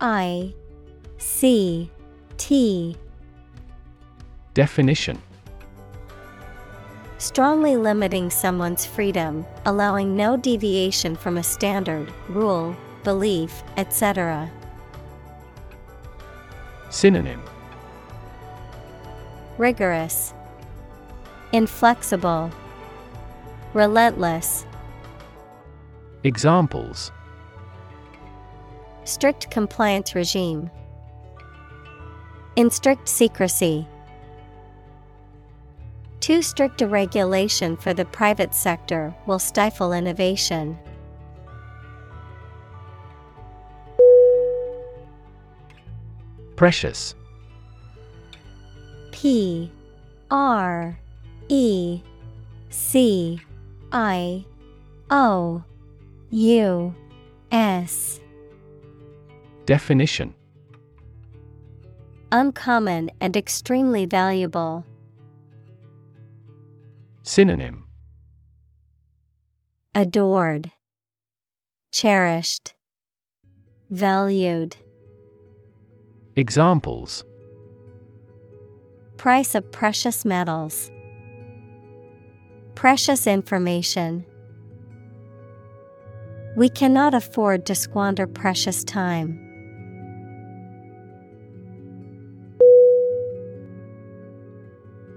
I C T Definition Strongly limiting someone's freedom, allowing no deviation from a standard, rule, belief, etc. Synonym Rigorous, Inflexible, Relentless. Examples Strict compliance regime. In strict secrecy. Too strict a regulation for the private sector will stifle innovation. Precious. P R E C I O U S. Definition. Uncommon and extremely valuable. Synonym. Adored, Cherished, Valued. Examples. Price of precious metals. Precious information. We cannot afford to squander precious time.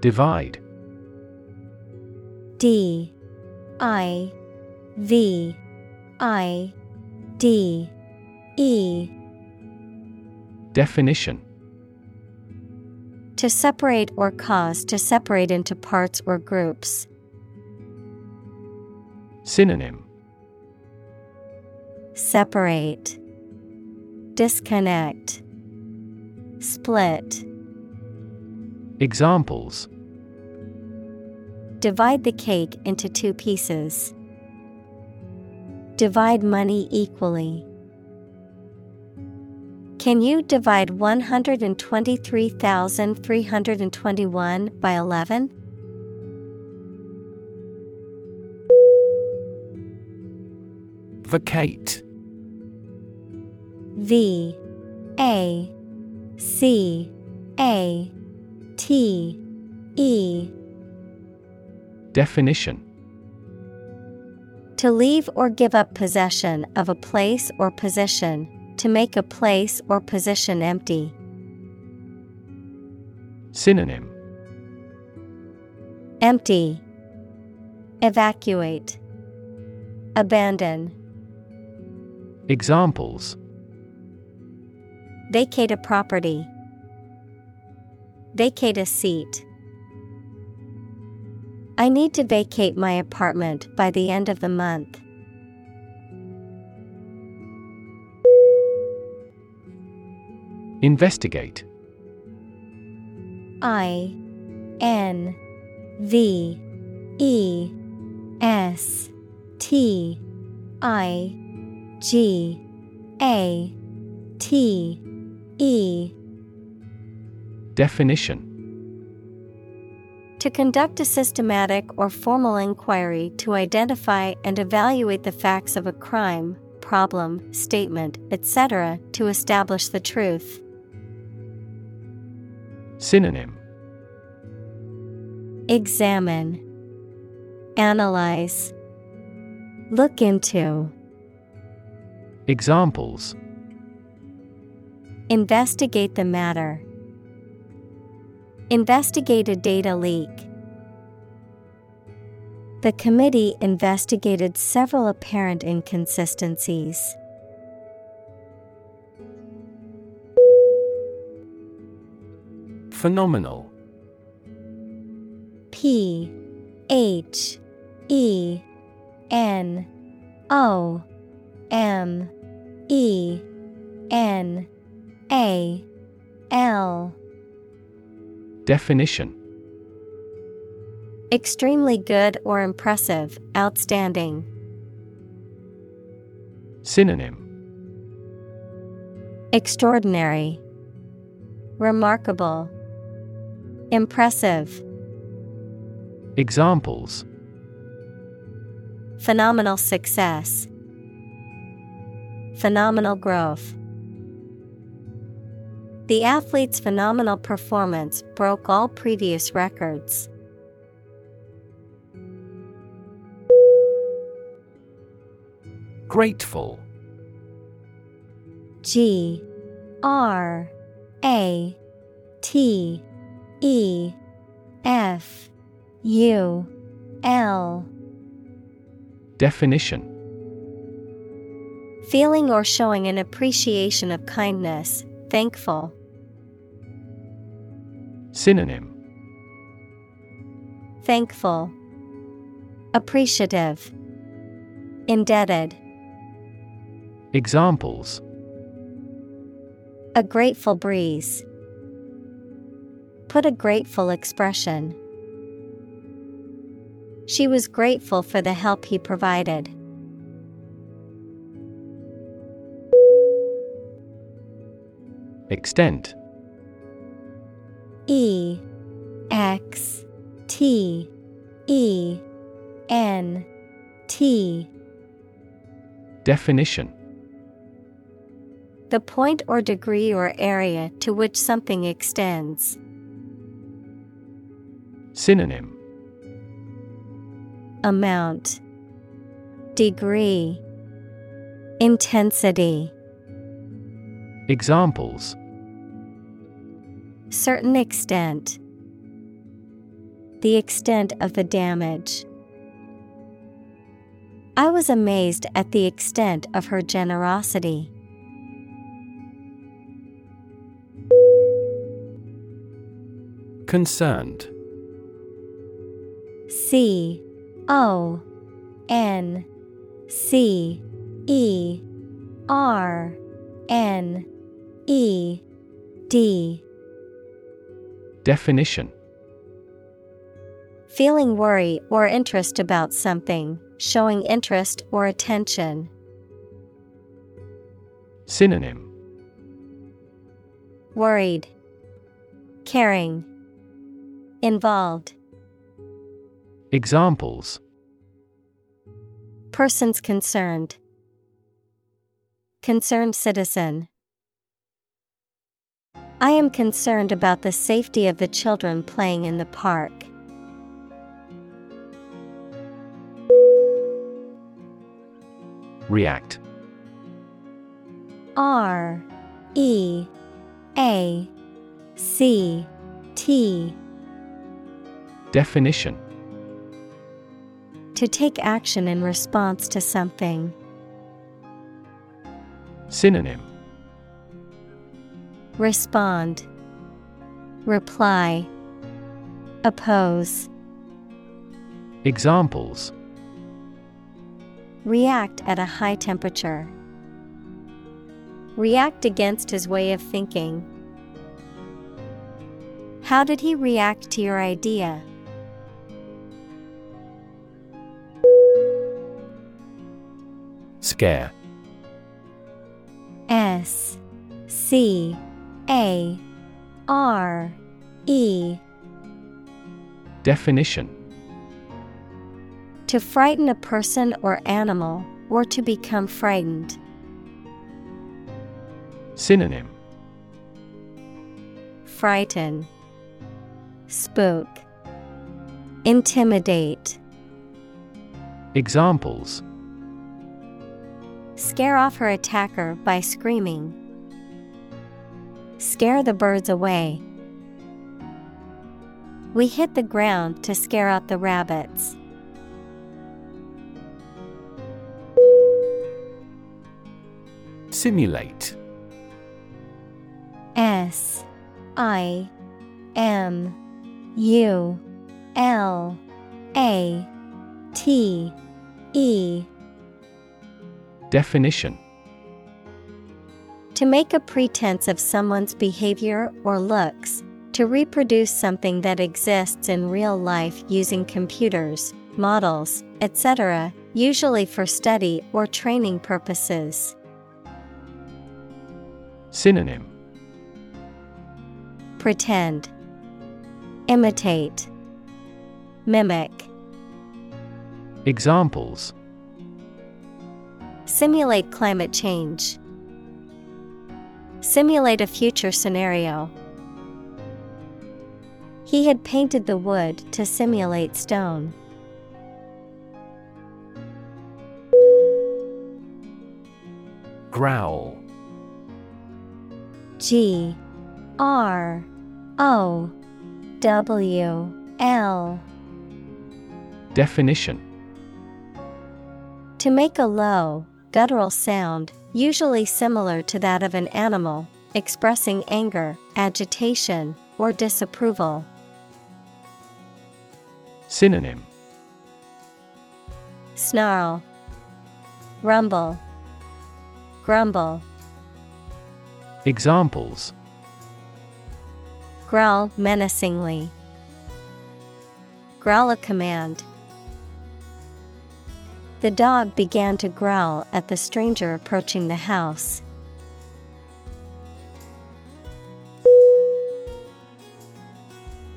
Divide. D. I. V. I. D. E Definition To separate or cause to separate into parts or groups. Synonym Separate, Disconnect, Split. Examples Divide the cake into two pieces. Divide money equally. Can you divide 123,321 by 11? Vacate. V A C A T E Definition To leave or give up possession of a place or position, to make a place or position empty. Synonym Empty, Evacuate, Abandon, Examples Vacate a property, Vacate a seat. I need to vacate my apartment by the end of the month. Investigate. I N V E S T I G A T E Definition To conduct a systematic or formal inquiry to identify and evaluate the facts of a crime, problem, statement, etc., to establish the truth. Synonym Examine, Analyze, Look into, Examples Investigate the matter. Investigate a data leak. The committee investigated several apparent inconsistencies. Phenomenal. P H E N O M E N A L. Definition. Extremely good or impressive, outstanding. Synonym. Extraordinary, Remarkable, Impressive, Examples Phenomenal success, Phenomenal growth. The athlete's phenomenal performance broke all previous records. Grateful. G R A T E F U L Definition Feeling or showing an appreciation of kindness, thankful. Synonym Thankful, Appreciative, Indebted. Examples A grateful breeze. Put a grateful expression. She was grateful for the help he provided. Extent E X T E N T Definition The point or degree or area to which something extends. Synonym Amount Degree Intensity Examples Certain extent. The extent of the damage. I was amazed at the extent of her generosity. Concerned C O N C E R N E D Definition Feeling worry or interest about something, showing interest or attention. Synonym Worried. Caring. Involved. Examples Persons concerned. Concerned citizen. I am concerned about the safety of the children playing in the park. React R E A C T Definition To take action in response to something. Synonym Respond, Reply, Oppose. Examples React at a high temperature. React against his way of thinking. How did he react to your idea? Scare. S C A R E. Definition. To frighten a person or animal, or to become frightened. Synonym. Frighten, Spook, Intimidate. Examples Scare off her attacker by screaming. Scare the birds away. We hit the ground to scare out the rabbits. Simulate S I M U L A T E Definition To make a pretense of someone's behavior or looks, to reproduce something that exists in real life using computers, models, etc., usually for study or training purposes. Synonym Pretend, Imitate, Mimic. Examples Simulate climate change. Simulate a future scenario. He had painted the wood to simulate stone. Growl G R O W L Definition To make a low, guttural sound, usually similar to that of an animal, expressing anger, agitation, or disapproval. Synonym Snarl, Rumble, Grumble. Examples Growl menacingly. Growl a command. The dog began to growl at the stranger approaching the house.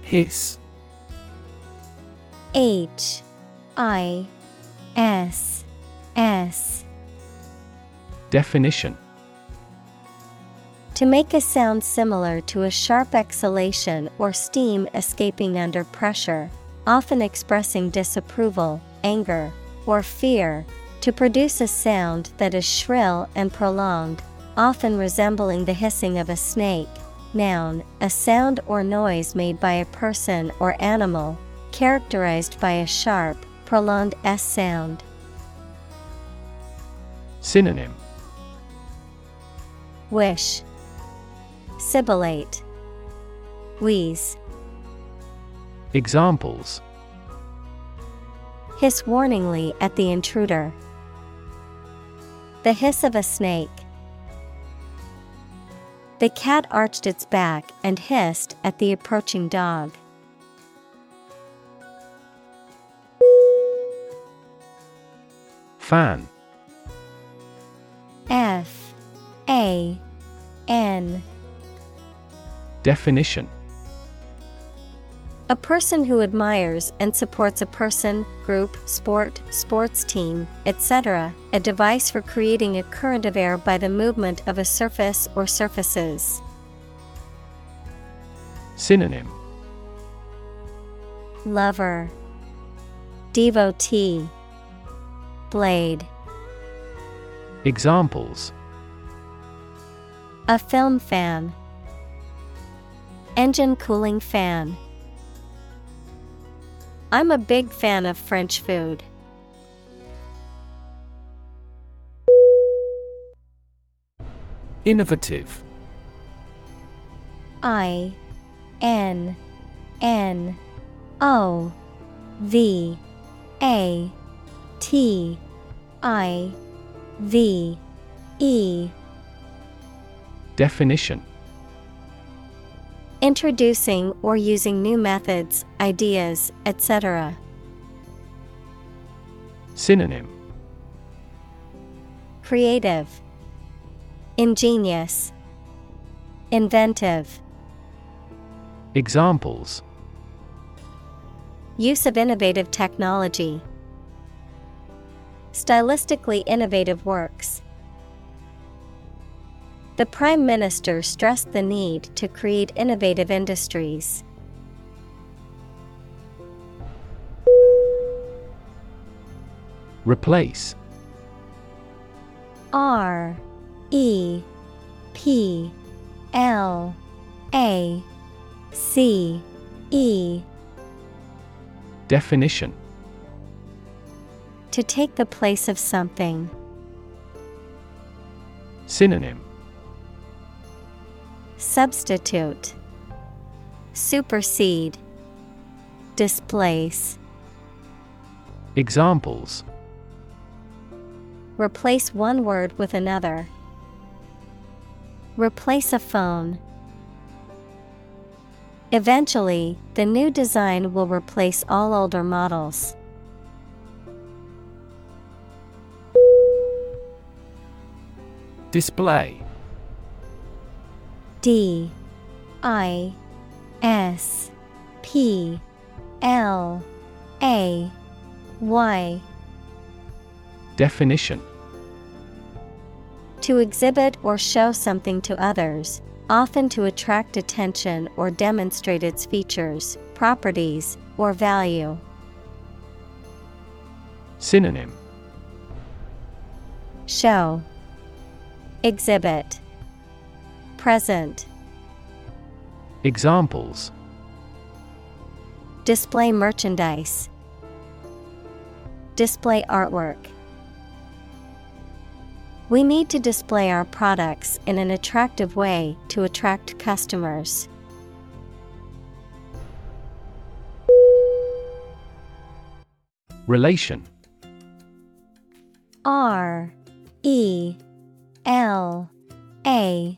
Hiss H. I. S. S. Definition. To make a sound similar to a sharp exhalation or steam escaping under pressure, often expressing disapproval, anger, or fear, to produce a sound that is shrill and prolonged, often resembling the hissing of a snake. Noun, a sound or noise made by a person or animal, characterized by a sharp, prolonged S sound. Synonym Wish, Sibilate, Wheeze. Examples Hiss warningly at the intruder. The hiss of a snake. The cat arched its back and hissed at the approaching dog. Fan F A N Definition A person who admires and supports a person, group, sport, sports team, etc., a device for creating a current of air by the movement of a surface or surfaces. Synonym Lover, Devotee, Blade. Examples A film fan, Engine cooling fan. I'm a big fan of French food. Innovative. I N N O V A T I V E. Definition Introducing or using new methods, ideas, etc. Synonym Creative, Ingenious, Inventive. Examples Use of innovative technology. Stylistically innovative works. The Prime Minister stressed the need to create innovative industries. Replace R E P L A C E Definition To take the place of something. Synonym Substitute Supersede Displace Examples Replace one word with another. Replace a phone. Eventually, the new design will replace all older models. Display D I S P L A Y. Definition. To exhibit or show something to others, often to attract attention or demonstrate its features, properties, or value. Synonym. Show. Exhibit Present Examples Display merchandise. Display artwork. We need to display our products in an attractive way to attract customers. Relation R E L A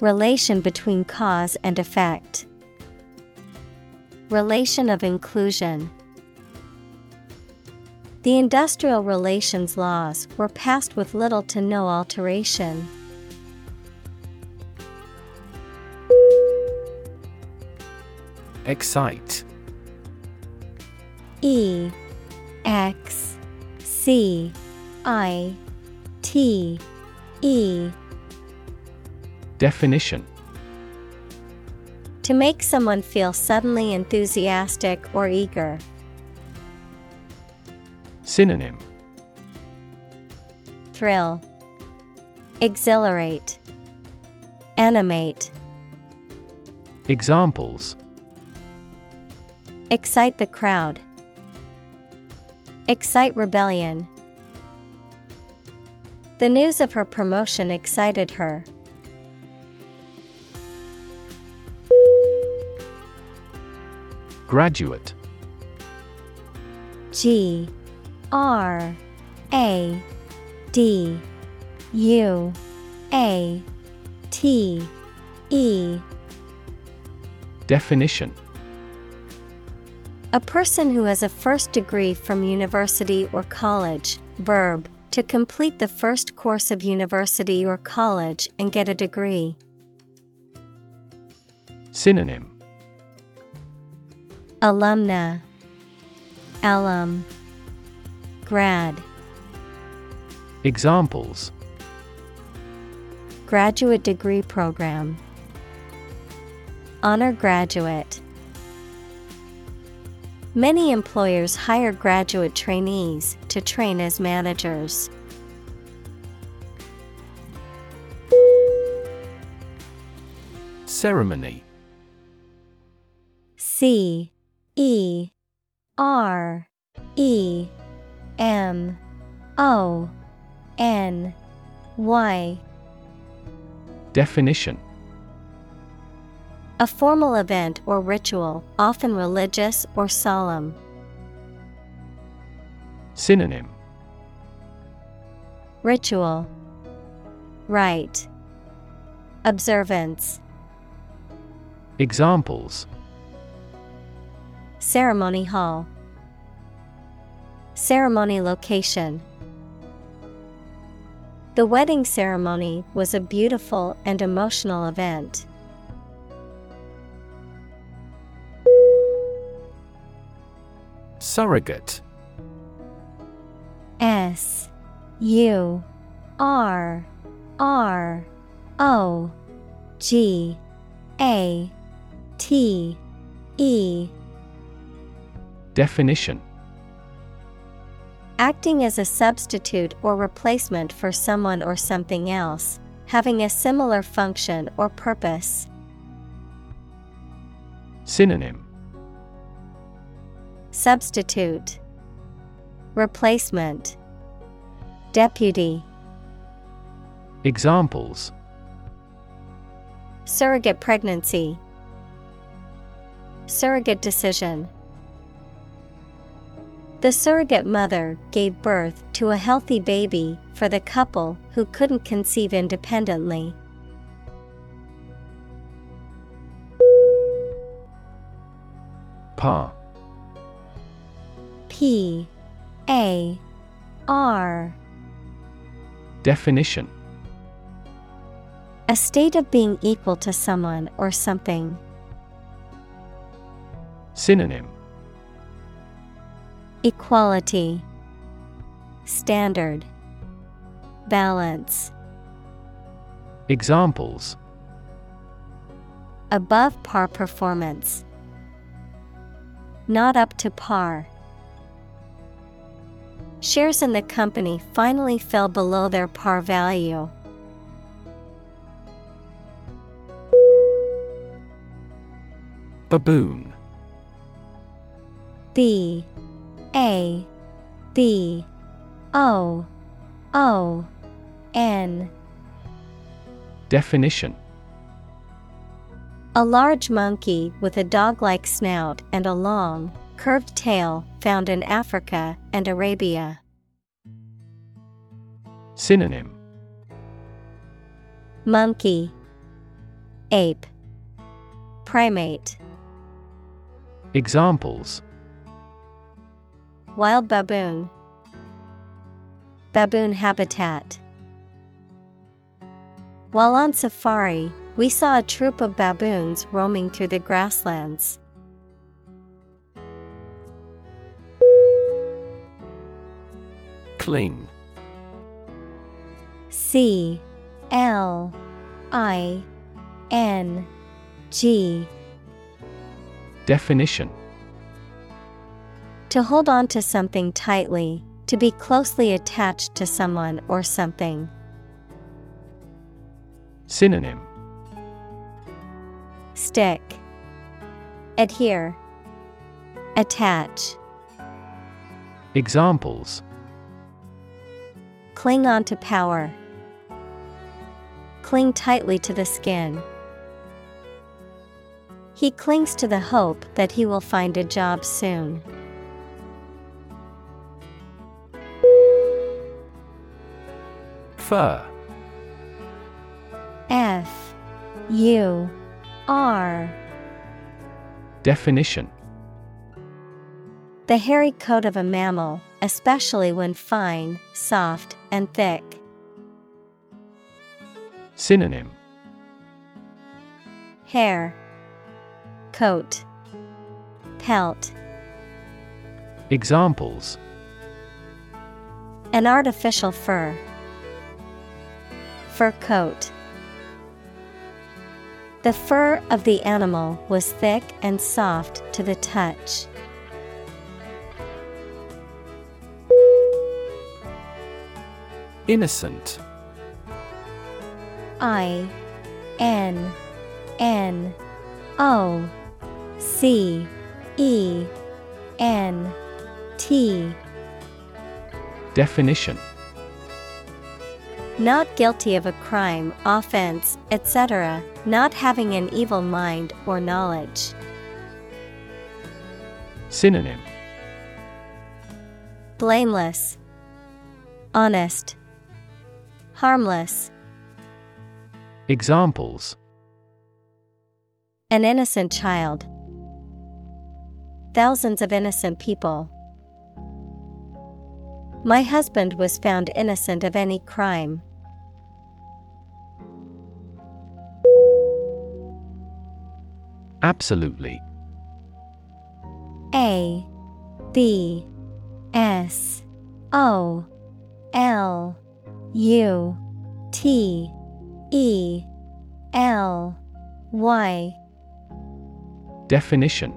Relation between cause and effect. Relation of inclusion. The industrial relations laws were passed with little to no alteration. Excite E X C I T E Definition. To make someone feel suddenly enthusiastic or eager. Synonym. Thrill, Exhilarate, Animate, Examples. Excite the crowd, Excite rebellion. The news of her promotion excited her. Graduate. G R A D U A T E. Definition. A person who has a first degree from university or college, verb, to complete the first course of university or college and get a degree. Synonym Alumna Alum Grad. Examples. Graduate Degree Program. Honor Graduate. Many employers hire graduate trainees to train as managers. Ceremony. C E R E M O N Y. Definition. A formal event or ritual, often religious or solemn. Synonym. Ritual. Rite. Observance. Examples Ceremony Hall. Ceremony Location. The wedding ceremony was a beautiful and emotional event. Surrogate. S U R R O G A T E Definition. Acting as a substitute or replacement for someone or something else, having a similar function or purpose. Synonym. Substitute. Replacement. Deputy. Examples. Surrogate pregnancy. Surrogate decision The surrogate mother gave birth to a healthy baby for the couple who couldn't conceive independently. Par P. A. R. Definition. A state of being equal to someone or something. Synonym Equality Standard Balance Examples Above par performance. Not up to par. Shares in the company finally fell below their par value. Baboon B A B O O N. Definition. A large monkey with a dog like snout and a long, curved tail found in Africa and Arabia. Synonym. Monkey. Ape. Primate. Examples Wild baboon. Baboon habitat. While on safari, we saw a troop of baboons roaming through the grasslands. Cling. C L I N G. Definition To hold on to something tightly, to be closely attached to someone or something. Synonym Stick Adhere Attach Examples Cling on to power. Cling tightly to the skin. He clings to the hope that he will find a job soon. Fur. F U R. Definition. The hairy coat of a mammal, especially when fine, soft, and thick. Synonym. Hair. Coat. Pelt. Examples. An artificial fur Fur coat. The fur of the animal was thick and soft to the touch. Innocent. I N N O C E N T. Definition Not guilty of a crime, offense, etc., not having an evil mind or knowledge. Synonym Blameless, Honest, Harmless. Examples An innocent child. Thousands of innocent people. My husband was found innocent of any crime. Absolutely. A B S O L U T E L Y. Definition.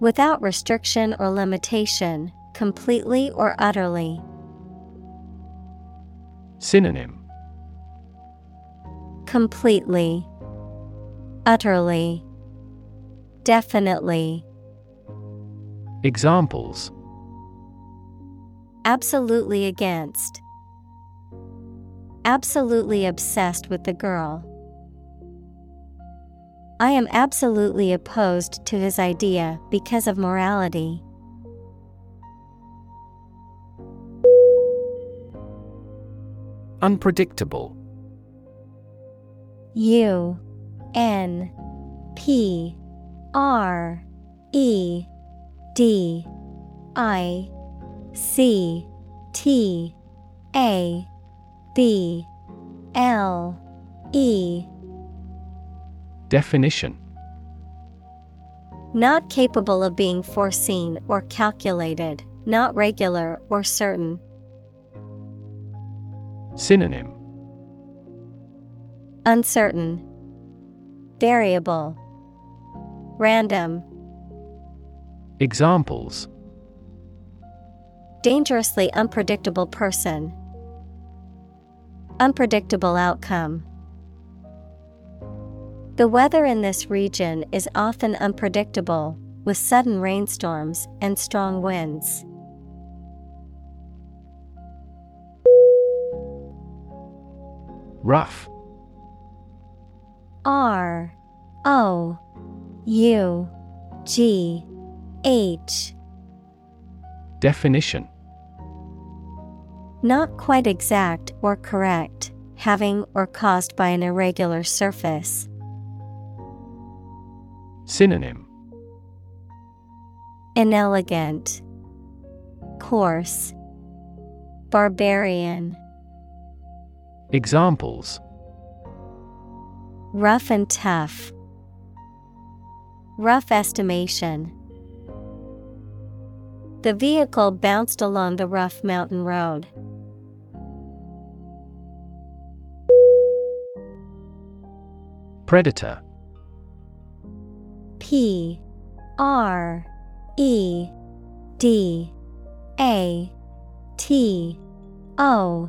Without restriction or limitation, completely or utterly. Synonym Completely, utterly, definitely. Examples Absolutely against. Absolutely obsessed with the girl. I am absolutely opposed to his idea because of morality. Unpredictable U N P R E D I C T A B L E Definition Not capable of being foreseen or calculated, not regular or certain. Synonym Uncertain, Variable, Random, Examples Dangerously unpredictable person. Unpredictable outcome. The weather in this region is often unpredictable, with sudden rainstorms and strong winds. Rough. R O U G H. Definition. Not quite exact or correct, having or caused by an irregular surface. Synonym. Inelegant, Coarse, Barbarian, Examples. Rough and tough. Rough estimation. The vehicle bounced along the rough mountain road. Predator. P. R. E. D. A. T. O.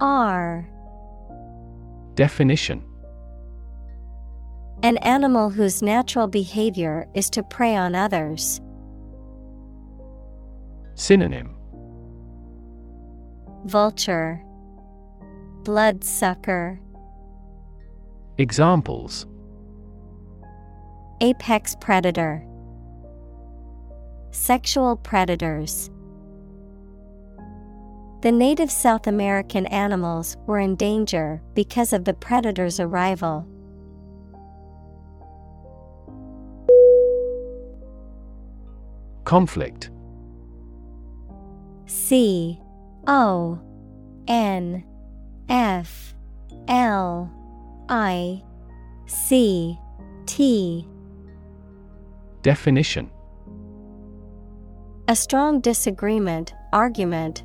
R Definition An animal whose natural behavior is to prey on others. Synonym Vulture, Bloodsucker, Examples Apex predator. Sexual predators. The native South American animals were in danger because of the predator's arrival. Conflict. C O N F L I C T. Definition. A strong disagreement, argument,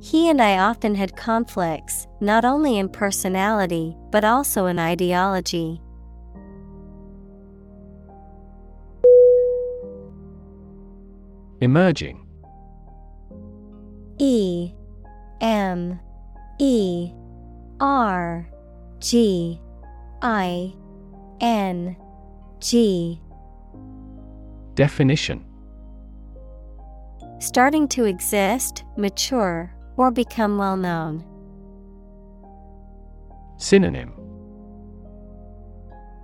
He and I often had conflicts, not only in personality, but also in ideology. Emerging. E M E R G I N G. Definition. Starting to exist, mature, or become well known. Synonym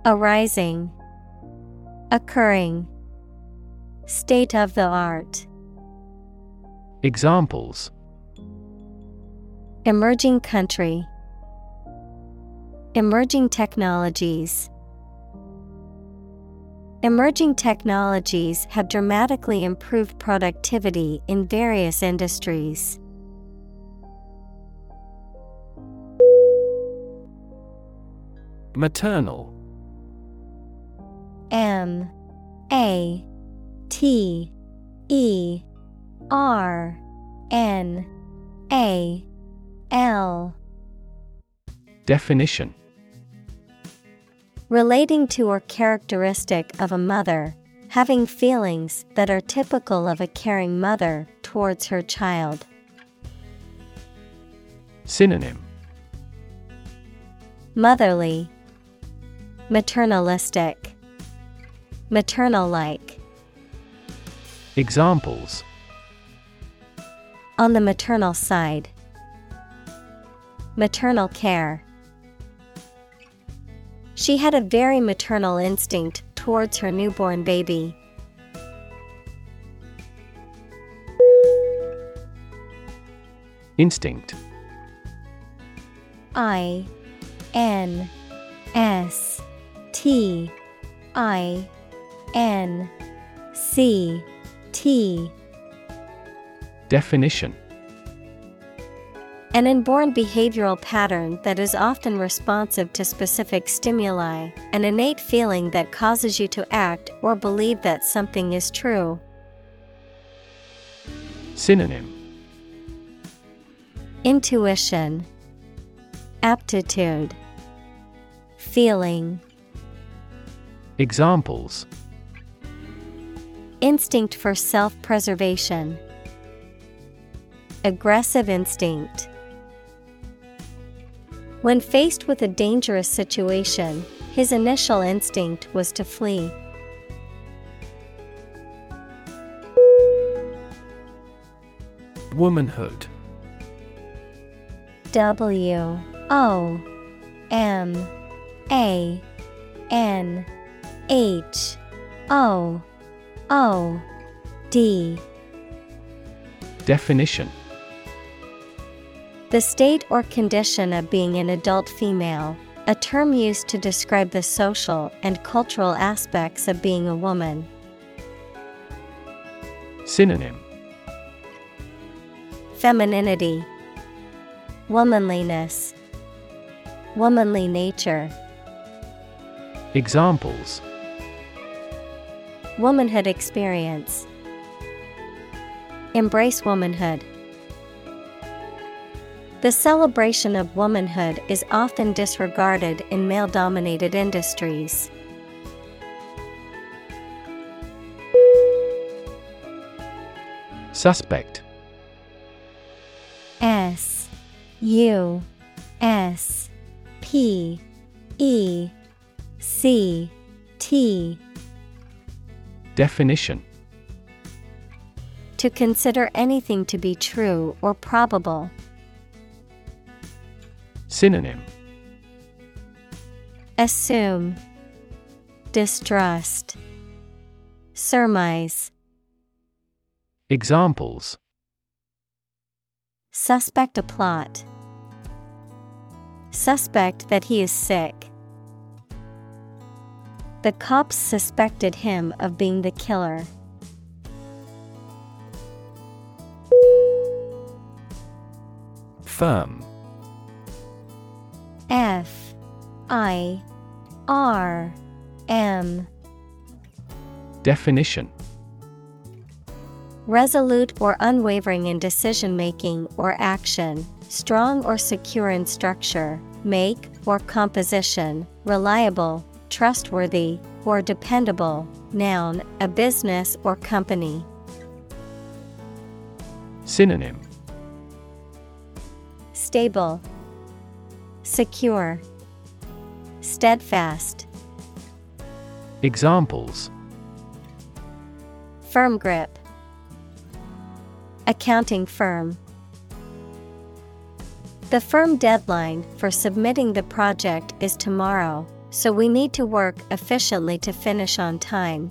Arising, Occurring, State of the art. Examples Emerging country, Emerging technologies. Emerging technologies have dramatically improved productivity in various industries. Maternal. M A T E R N A L. Definition. Relating to or characteristic of a mother, having feelings that are typical of a caring mother towards her child. Synonym. Motherly, Maternalistic, Maternal like. Examples On the maternal side, Maternal care. She had a very maternal instinct towards her newborn baby. Instinct I N S T I N C T. Definition. An inborn behavioral pattern that is often responsive to specific stimuli, an innate feeling that causes you to act or believe that something is true. Synonym. Intuition, Aptitude, Feeling, Examples Instinct for self preservation, Aggressive instinct. When faced with a dangerous situation, his initial instinct was to flee. Womanhood W O M A N H O O D. Definition. The state or condition of being an adult female, a term used to describe the social and cultural aspects of being a woman. Synonym. Femininity, Womanliness, Womanly nature, Examples Womanhood experience. Embrace womanhood. The celebration of womanhood is often disregarded in male dominated industries. Suspect. S U S P E C T Definition To consider anything to be true or probable. Synonym Assume Distrust Surmise Examples Suspect a plot. Suspect that he is sick. The cops suspected him of being the killer. Firm. F. I. R. M. Definition. Resolute or unwavering in decision making or action, strong or secure in structure, make or composition, reliable, trustworthy, or dependable. Noun, a business or company. Synonym Stable, Secure, Steadfast. Examples Firm grip. Accounting firm. The firm deadline for submitting the project is tomorrow, so we need to work efficiently to finish on time.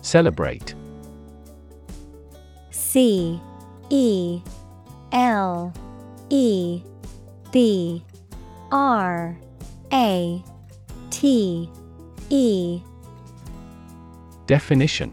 Celebrate. C E L E B R A T E Definition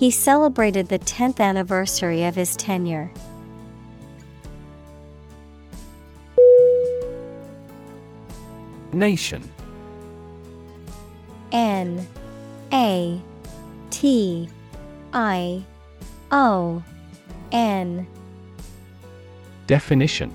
He celebrated the 10th anniversary of his tenure. Nation. N A T I O N. Definition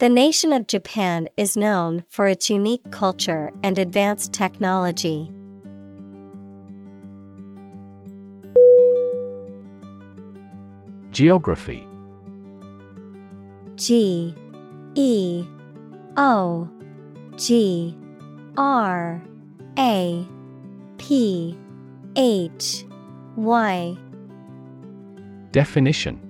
The nation of Japan is known for its unique culture and advanced technology. Geography. G E O G R A P H Y. Definition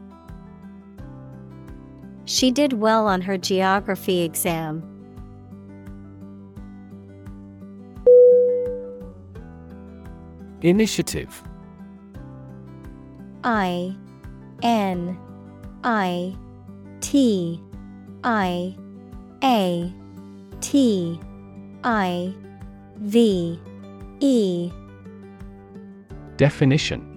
She did well on her geography exam. Initiative. I N I T I A T I V E. Definition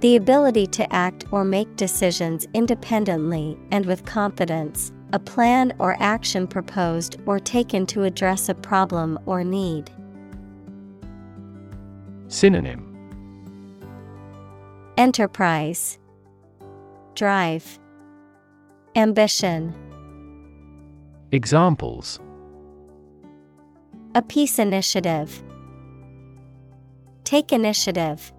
The ability to act or make decisions independently and with confidence, a plan or action proposed or taken to address a problem or need. Synonym Enterprise, Drive, Ambition. Examples A peace initiative. Take initiative.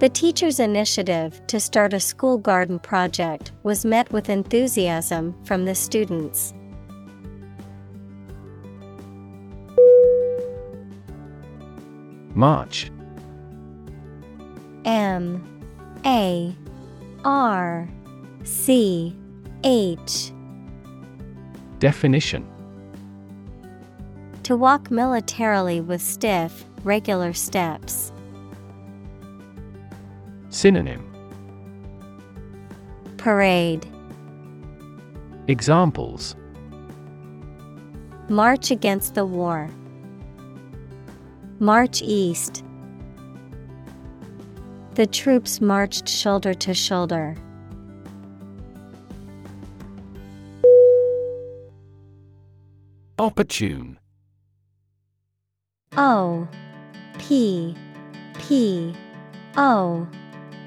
The teacher's initiative to start a school garden project was met with enthusiasm from the students. March. M. A. R. C. H. Definition. To walk militarily with stiff, regular steps. Synonym Parade Examples March against the war. March east. The troops marched shoulder to shoulder. Opportune O P P O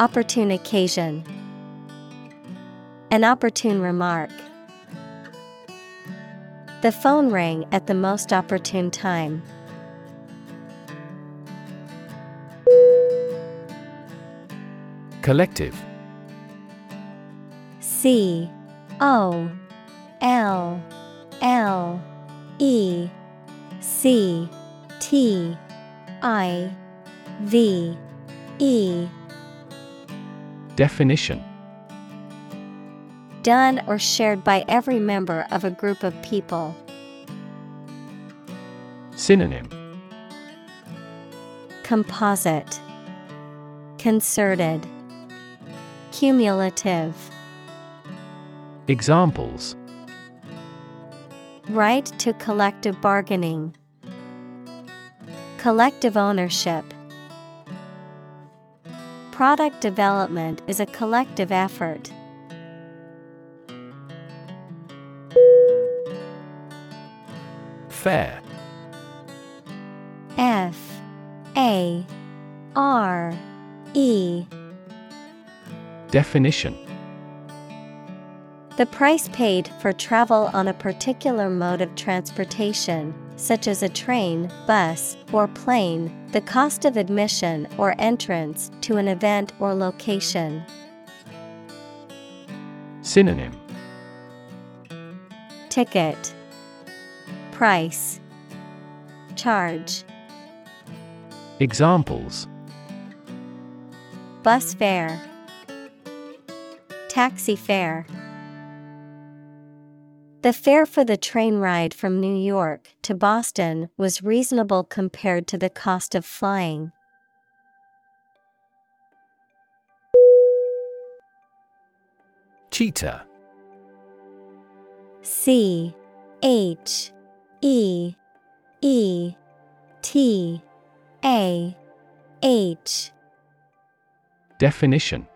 Opportune occasion, An opportune remark. The phone rang at the most opportune time. Collective C O L L E C T I V E Definition Done or shared by every member of a group of people. Synonym Composite Concerted Cumulative Examples Right to collective bargaining. Collective ownership. Product development is a collective effort. Fare. F. A. R. E. Definition. The price paid for travel on a particular mode of transportation, such as a train, bus, or plane, the cost of admission or entrance to an event or location. Synonym. Ticket. Price. Charge. Examples. Bus fare. Taxi fare The fare for the train ride from New York to Boston was reasonable compared to the cost of flying. Cheetah. C H E E T A H. Definition.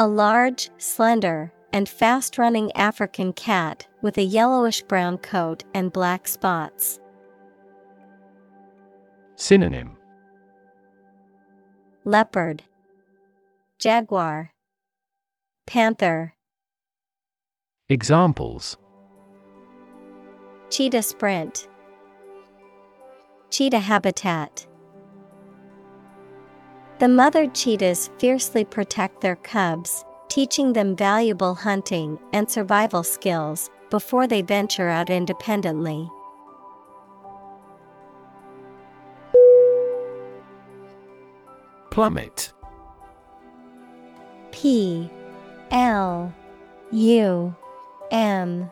A large, slender, and fast running African cat with a yellowish brown coat and black spots. Synonym. Leopard, Jaguar, Panther, Examples. Cheetah Sprint, Cheetah Habitat. The mother cheetahs fiercely protect their cubs, teaching them valuable hunting and survival skills before they venture out independently. Plummet. P L U M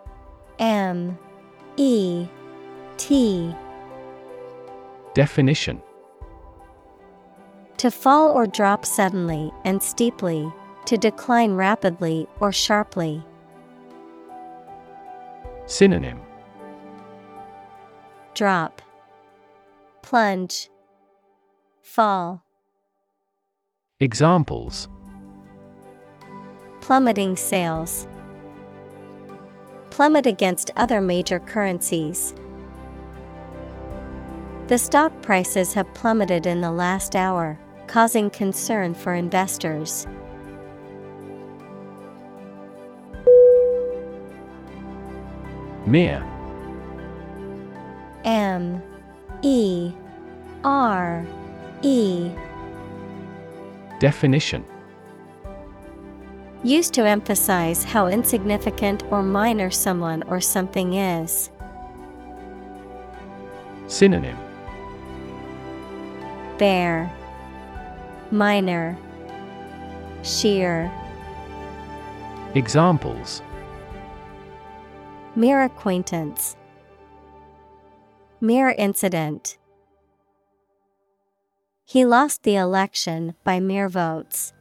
M E T. Definition. To fall or drop suddenly and steeply, to decline rapidly or sharply. Synonym Drop, Plunge, Fall. Examples Plummeting sales. Plummet against other major currencies. The stock prices have plummeted in the last hour, causing concern for investors. Mere M E R E. Definition. Used to emphasize how insignificant or minor someone or something is. Synonym. Bare, Minor, Sheer. Examples Mere acquaintance. Mere incident. He lost the election by mere votes.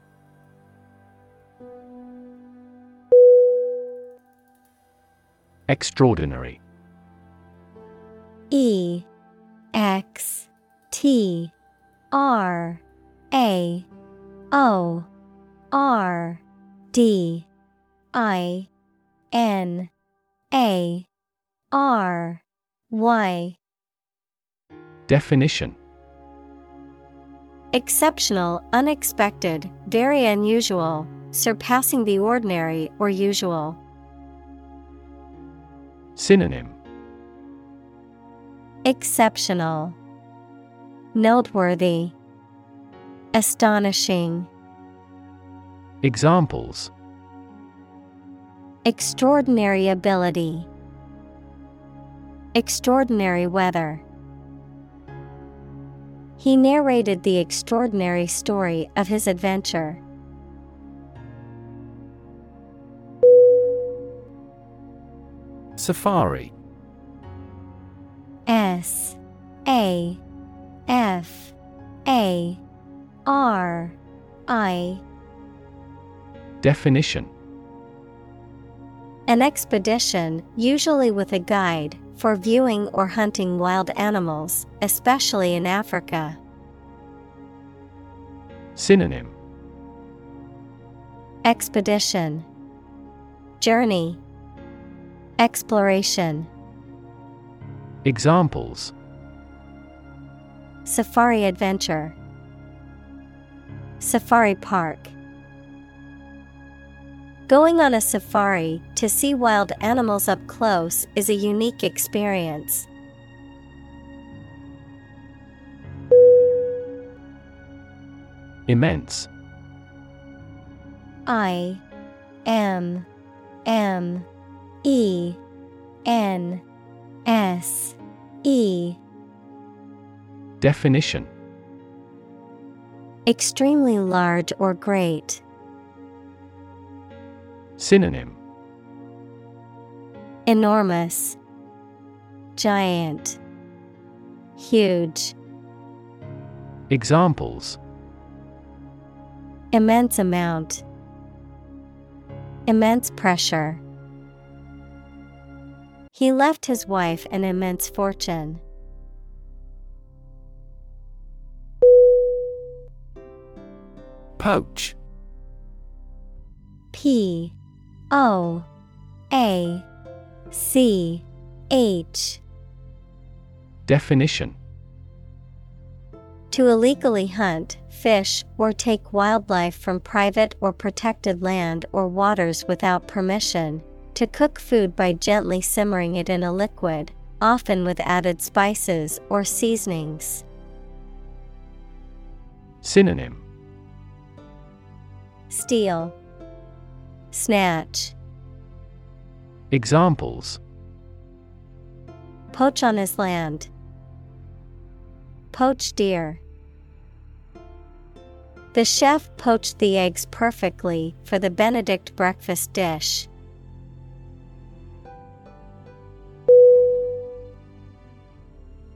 Extraordinary E X T R A O R D I N A R Y. Definition. Exceptional, unexpected, very unusual, surpassing the ordinary or usual. Synonym. Exceptional, Noteworthy, Astonishing, Examples Extraordinary ability, Extraordinary weather. He narrated the extraordinary story of his adventure. Safari. S. A. F. A. R. I. Definition An expedition, usually with a guide, for viewing or hunting wild animals, especially in Africa. Synonym. Expedition. Journey. Exploration. Examples. Safari Adventure. Safari Park Going on a safari to see wild animals up close is a unique experience. Immense I M M E N S E Definition Extremely large or great. Synonym. Enormous, Giant, Huge, Examples. Immense amount, Immense pressure. He left his wife an immense fortune. Poach. P O A C H. Definition. To illegally hunt, fish, or take wildlife from private or protected land or waters without permission, to cook food by gently simmering it in a liquid, often with added spices or seasonings. Synonym. Steal, Snatch, Examples Poach on his land, Poach deer. The chef poached the eggs perfectly for the Benedict breakfast dish.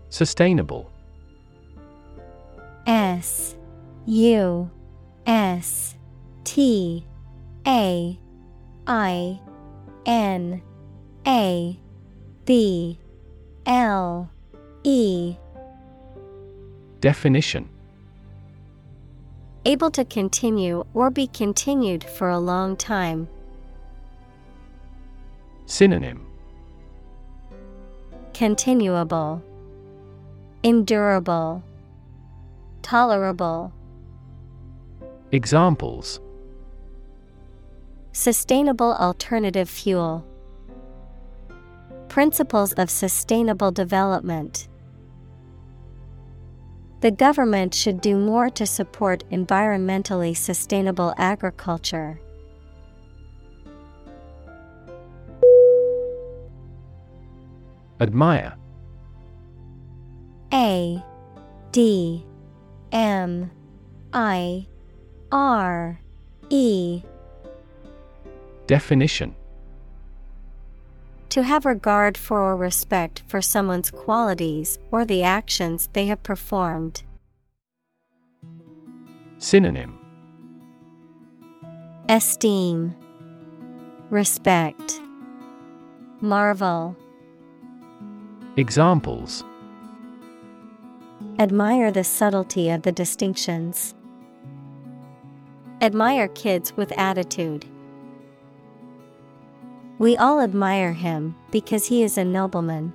Sustainable S U S T A I N A B L E. Definition. Able to continue or be continued for a long time. Synonym. Continuable, Endurable, Tolerable. Examples Sustainable alternative fuel. Principles of sustainable development. The government should do more to support environmentally sustainable agriculture. Admire A D M I R E Definition To have regard for or respect for someone's qualities or the actions they have performed. Synonym Esteem, Respect, Marvel. Examples Admire the subtlety of the distinctions. Admire kids with attitude. We all admire him because he is a nobleman.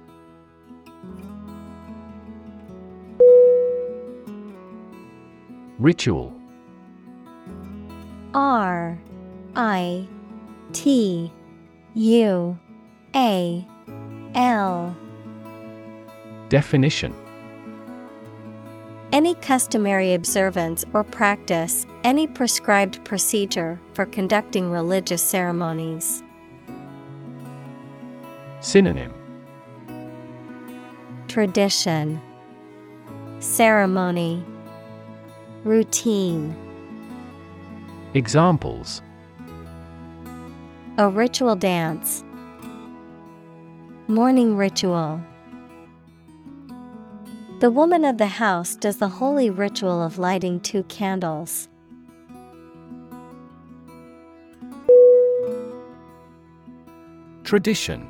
Ritual R I T U A L Definition Any customary observance or practice, any prescribed procedure for conducting religious ceremonies. Synonym Tradition, Ceremony, Routine. Examples A ritual dance. Morning ritual. The woman of the house does the holy ritual of lighting two candles. Tradition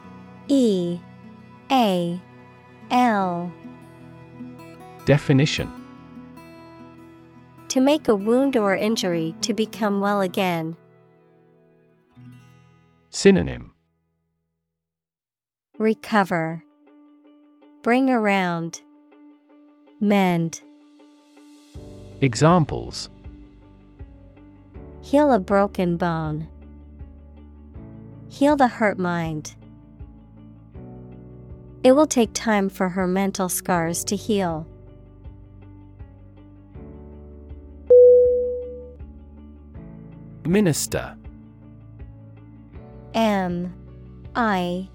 E A L Definition To make a wound or injury to become well again. Synonym Recover. Bring around. Mend. Examples Heal a broken bone. Heal the hurt mind. It will take time for her mental scars to heal. Minister M I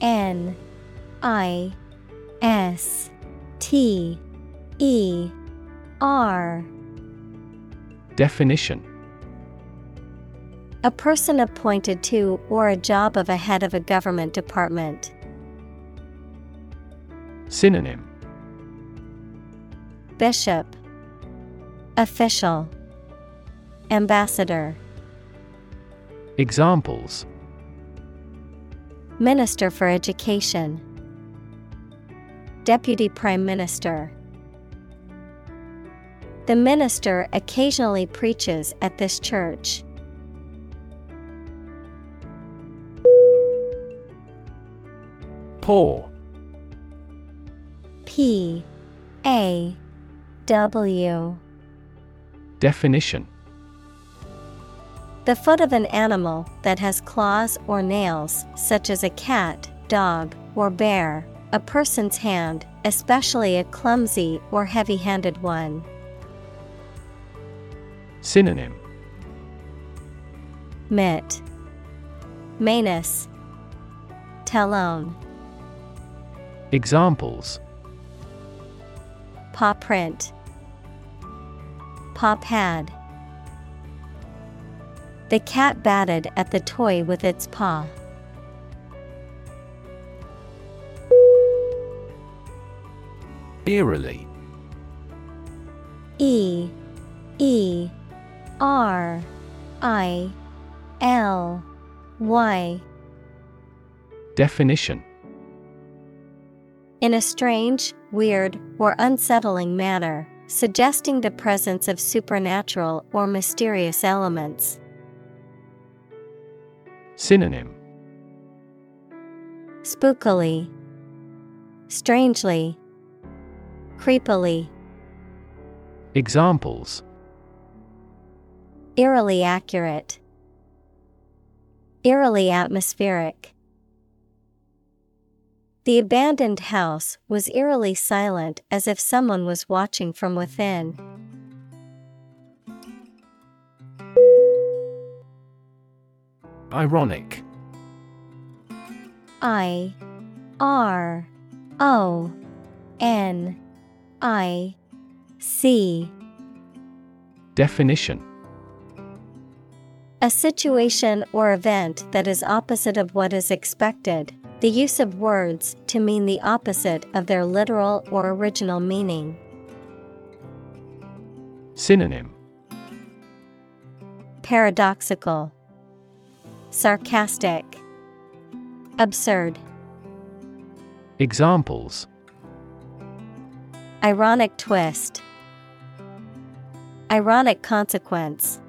N I S T E R Definition A person appointed to or a job of a head of a government department. Synonym. Bishop. Official. Ambassador. Examples. Minister for Education. Deputy Prime Minister. The minister occasionally preaches at this church. Poor. P A W. Definition. The foot of an animal that has claws or nails, such as a cat, dog, or bear, a person's hand, especially a clumsy or heavy handed one. Synonym. Mitt Manus. Talon. Examples Paw print Paw pad The cat batted at the toy with its paw. Eerily. E E R I L Y Definition In a strange, weird, or unsettling manner, suggesting the presence of supernatural or mysterious elements. Synonym. Spookily, strangely, creepily, Examples. Eerily accurate, eerily atmospheric. The abandoned house was eerily silent as if someone was watching from within. Ironic. I R O N I C Definition A situation or event that is opposite of what is expected, the use of words to mean the opposite of their literal or original meaning. Synonym. Paradoxical, Sarcastic, Absurd, Examples. Ironic twist, Ironic consequence.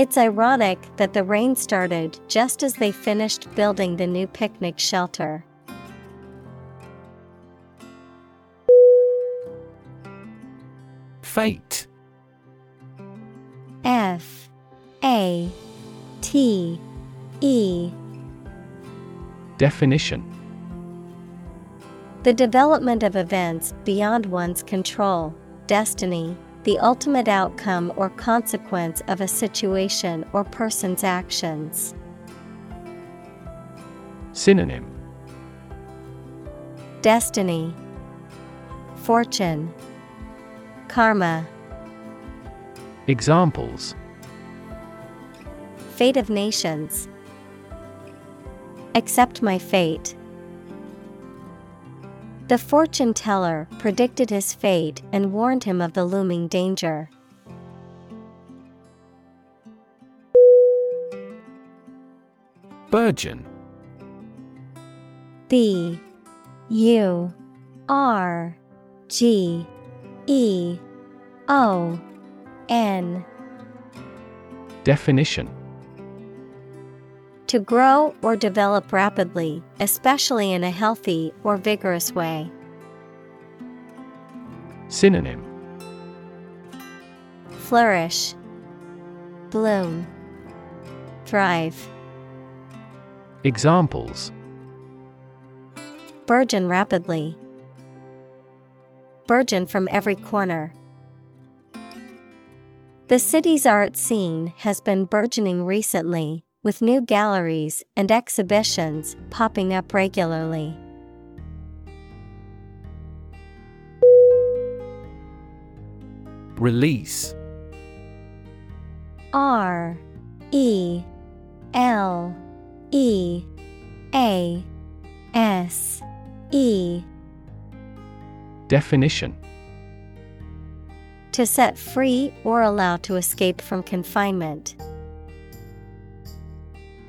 It's ironic that the rain started just as they finished building the new picnic shelter. Fate. F A T E Definition The development of events beyond one's control, destiny, the ultimate outcome or consequence of a situation or person's actions. Synonym Destiny, Fortune, Karma, Examples Fate of Nations. Accept my fate. The fortune teller predicted his fate and warned him of the looming danger. Burgeon. B U R G E O N Definition To grow or develop rapidly, especially in a healthy or vigorous way. Synonym Flourish, Bloom, Thrive. Examples Burgeon rapidly. Burgeon from every corner. The city's art scene has been burgeoning recently, with new galleries and exhibitions popping up regularly. Release. R E L E A S E Definition To set free or allow to escape from confinement.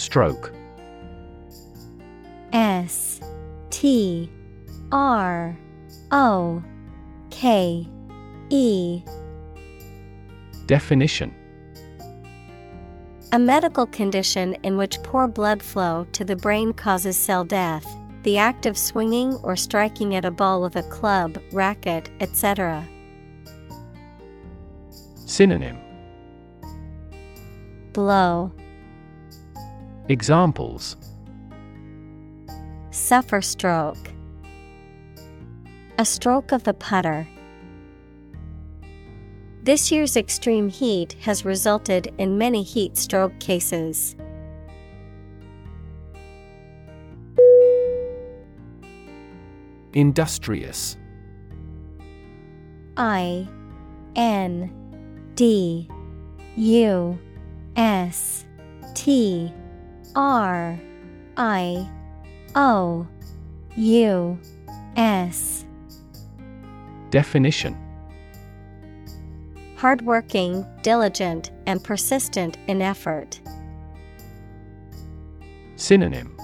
Stroke. S T R O K E. Definition. A medical condition in which poor blood flow to the brain causes cell death, the act of swinging or striking at a ball with a club, racket, etc. Synonym. Blow, Examples suffer stroke. A stroke of the putter. This year's extreme heat has resulted in many heat stroke cases. Industrious I N D U S T R I O U S. Definition. Hardworking, diligent, and persistent in effort. Synonym.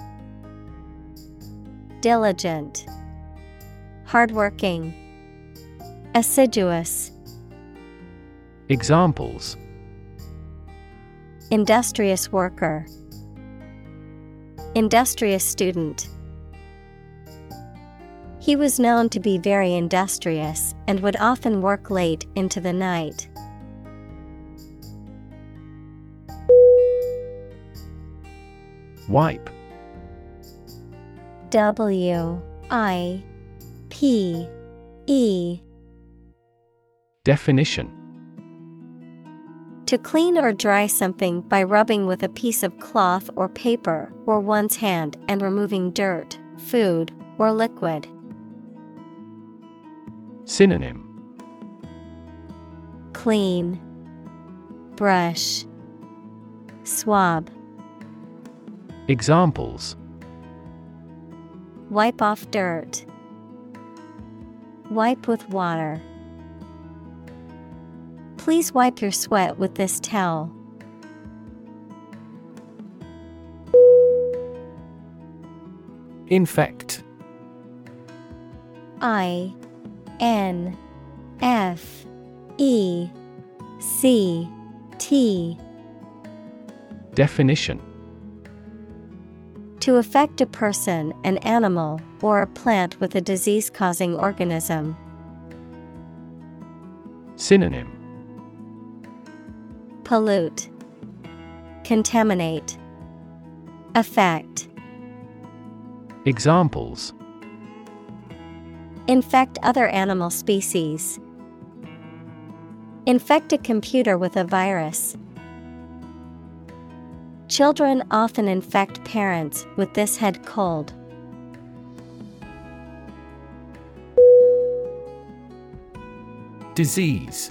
Diligent, Hardworking, Assiduous, Examples. Industrious worker, Industrious student. He was known to be very industrious and would often work late into the night. Wipe W I P E Definition To clean or dry something by rubbing with a piece of cloth or paper or one's hand and removing dirt, food, or liquid. Synonym Clean, Brush, Swab. Examples Wipe off dirt. Wipe with water. Please wipe your sweat with this towel. Infect I N F E C T Definition To affect a person, an animal, or a plant with a disease causing organism. Synonym Pollute, Contaminate, Affect. Examples Infect other animal species. Infect a computer with a virus. Children often infect parents with this head cold. Disease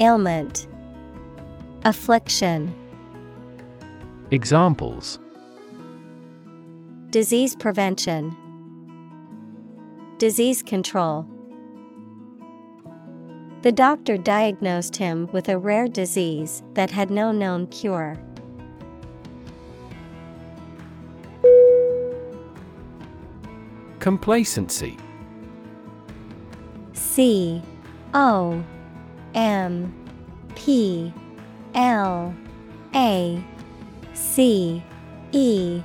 Ailment, Affliction, Examples. Disease prevention, Disease control. The doctor diagnosed him with a rare disease that had no known cure. Complacency. C O M P L A C E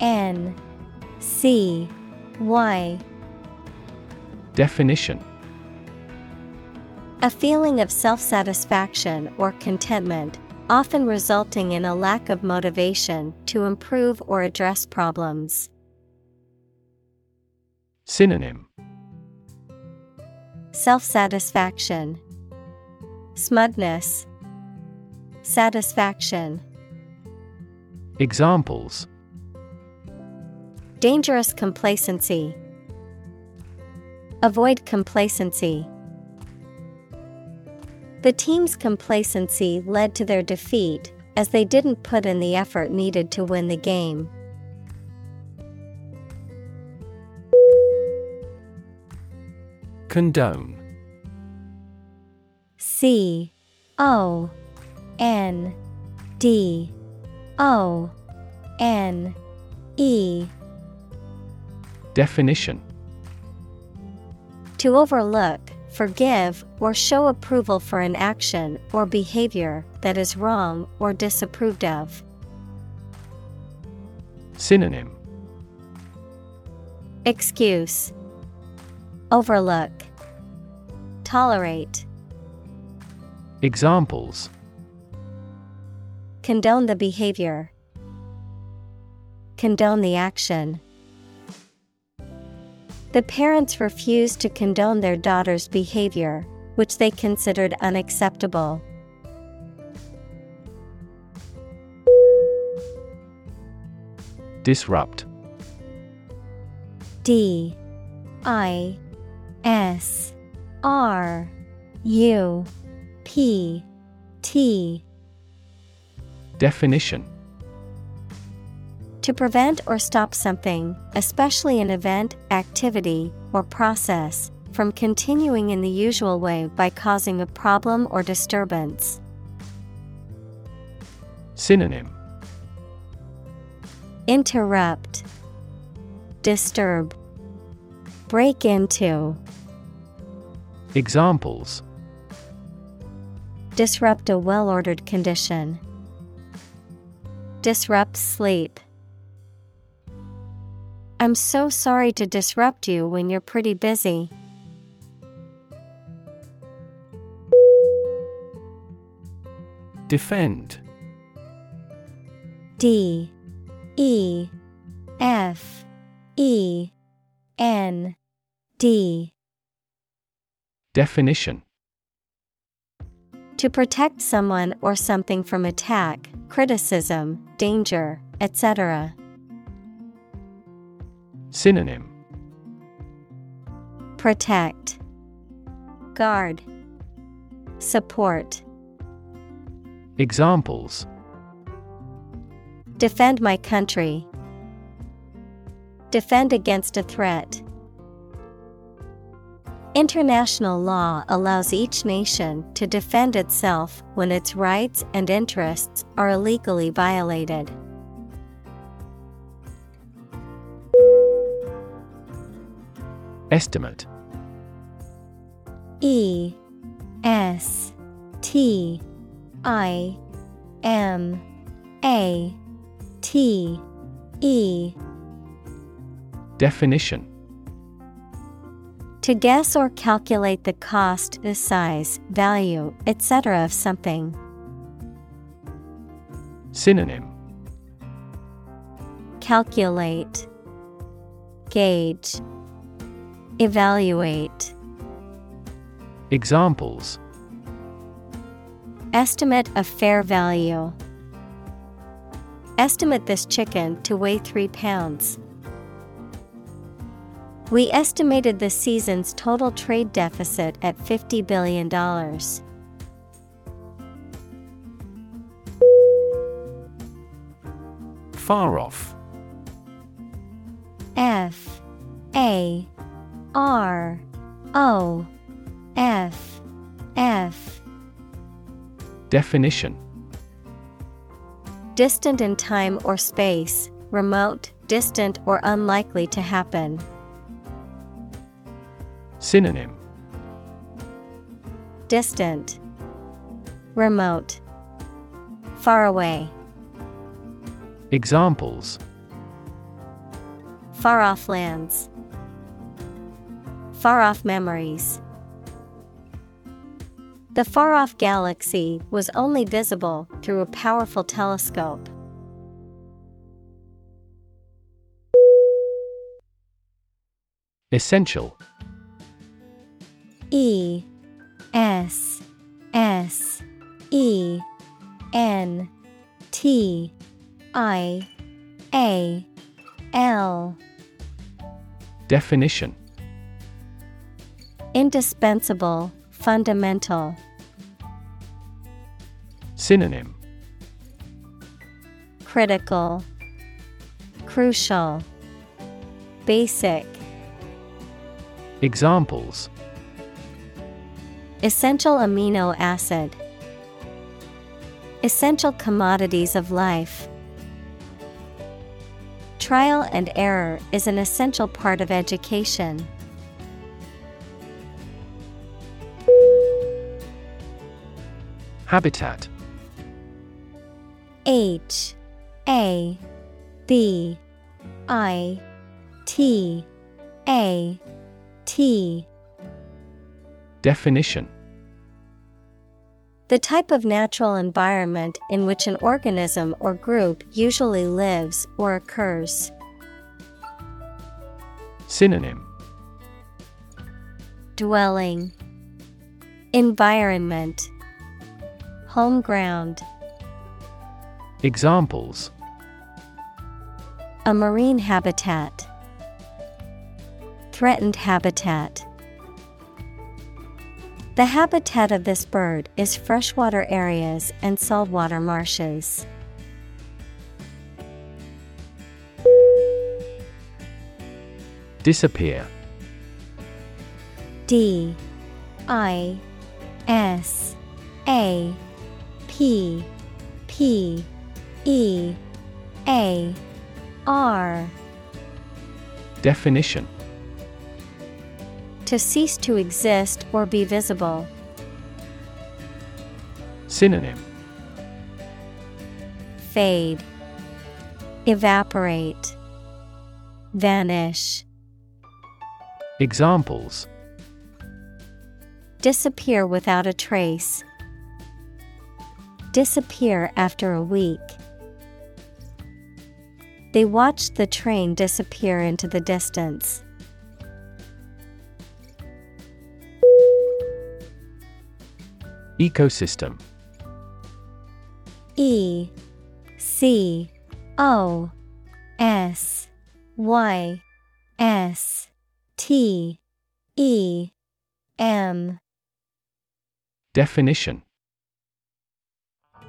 N C Y. Definition. A feeling of self satisfaction or contentment, often resulting in a lack of motivation to improve or address problems. Synonym. Self satisfaction, Smugness, Satisfaction. Examples Dangerous complacency. Avoid complacency. The team's complacency led to their defeat as they didn't put in the effort needed to win the game. Condone C O N D O N E. Definition. To overlook, forgive, or show approval for an action or behavior that is wrong or disapproved of. Synonym. Excuse. Overlook. Tolerate Examples. Condone the behavior. Condone the action. The parents refused to condone their daughter's behavior, which they considered unacceptable. Disrupt. D. I. S. R. U P T. Definition. To prevent or stop something, especially an event, activity, or process, from continuing in the usual way by causing a problem or disturbance. Synonym. Interrupt, Disturb, Break into, Examples Disrupt a well ordered condition. Disrupt sleep. I'm so sorry to disrupt you when you're pretty busy. Defend. D. E. F. E. N. D. Definition To protect someone or something from attack, criticism, danger, etc. Synonym Protect, Guard, Support. Examples Defend my country. Defend against a threat. International law allows each nation to defend itself when its rights and interests are illegally violated. Estimate. E S T I M A T E. Definition To guess or calculate the cost, the size, value, etc. of something. Synonym Calculate, Gauge, Evaluate. Examples Estimate of fair value. Estimate this chicken to weigh 3 pounds. We estimated the season's total trade deficit at $50 billion. Far off. F. A. R. O. F. F. Definition. Distant in time or space, remote, distant, or unlikely to happen. Synonym. Distant, Remote, Far away, Examples. Far off lands, Far off memories. The far off galaxy was only visible through a powerful telescope. Essential E S S E N T I A L Definition. Indispensable, fundamental. Synonym. Critical, Crucial, Basic. Examples Essential amino acid. Essential commodities of life. Trial and error is an essential part of education. Habitat H A B I T A T Definition The type of natural environment in which an organism or group usually lives or occurs. Synonym. Dwelling. Environment. Home ground. Examples. A marine habitat. Threatened habitat The habitat of this bird is freshwater areas and saltwater marshes. Disappear. D I S A P P E A R. Definition To cease to exist or be visible. Synonym Fade, Evaporate, Vanish, Examples Disappear without a trace. Disappear after a week. They watched the train disappear into the distance. Ecosystem. E C O S Y S T E M. Definition.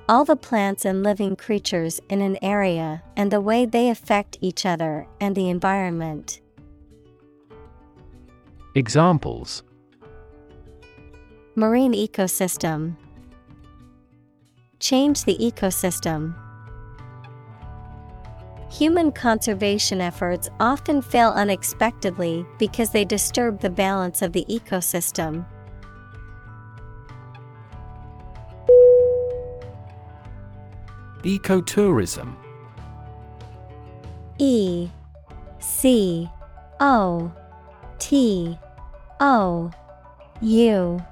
All the plants and living creatures in an area and the way they affect each other and the environment. Examples Marine ecosystem. Change the ecosystem. Human conservation efforts often fail unexpectedly because they disturb the balance of the ecosystem. Ecotourism E C O T O U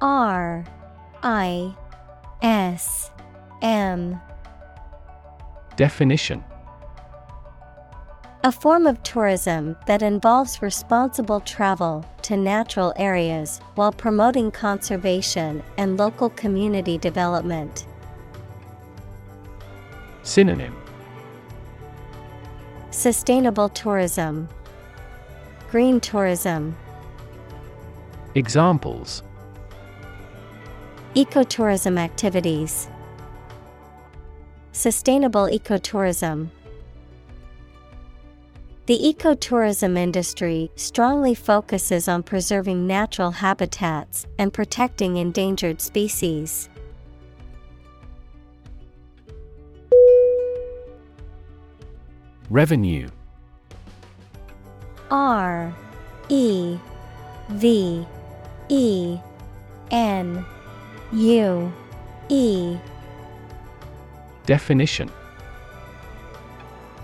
R I S M. Definition. A form of tourism that involves responsible travel to natural areas while promoting conservation and local community development. Synonym. Sustainable tourism, Green tourism, Examples Ecotourism activities, Sustainable ecotourism. The ecotourism industry strongly focuses on preserving natural habitats and protecting endangered species. Revenue R E V E N U E. Definition.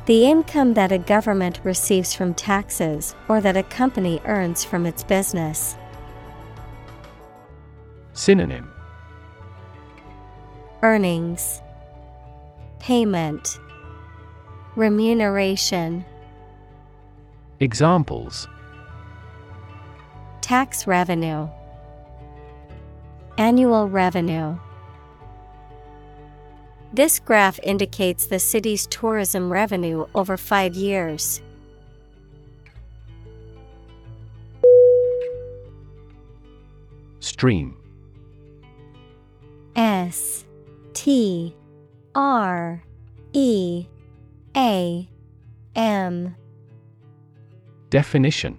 The income that a government receives from taxes or that a company earns from its business. Synonym. Earnings, Payment, Remuneration. Examples. Tax revenue, Annual revenue. This graph indicates the city's tourism revenue over five years. Stream S T R E A M Definition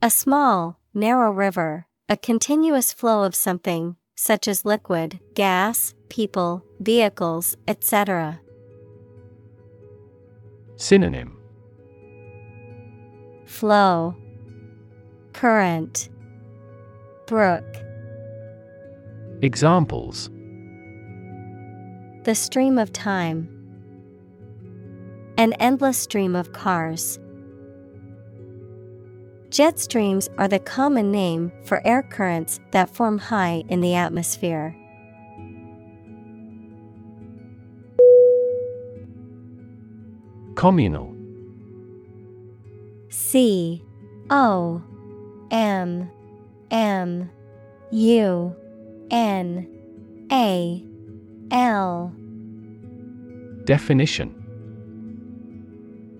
A small, narrow river, a continuous flow of something, such as liquid, gas, people, vehicles, etc. Synonym Flow Current Brook Examples The stream of time. An endless stream of cars. Jet streams are the common name for air currents that form high in the atmosphere. Communal. C O M M U N A L. Definition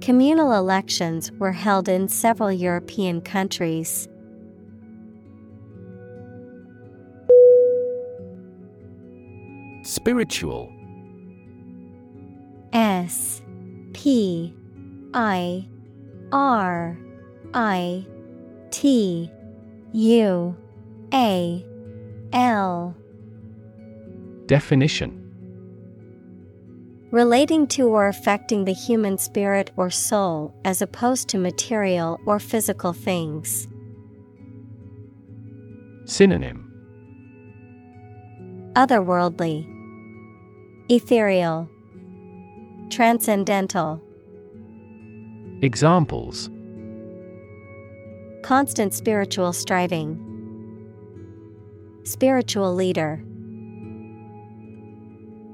Communal elections were held in several European countries. Spiritual. S P I R I T U A L. Definition Relating to or affecting the human spirit or soul as opposed to material or physical things. Synonym Otherworldly, Ethereal, Transcendental. Examples Constant spiritual striving. Spiritual leader.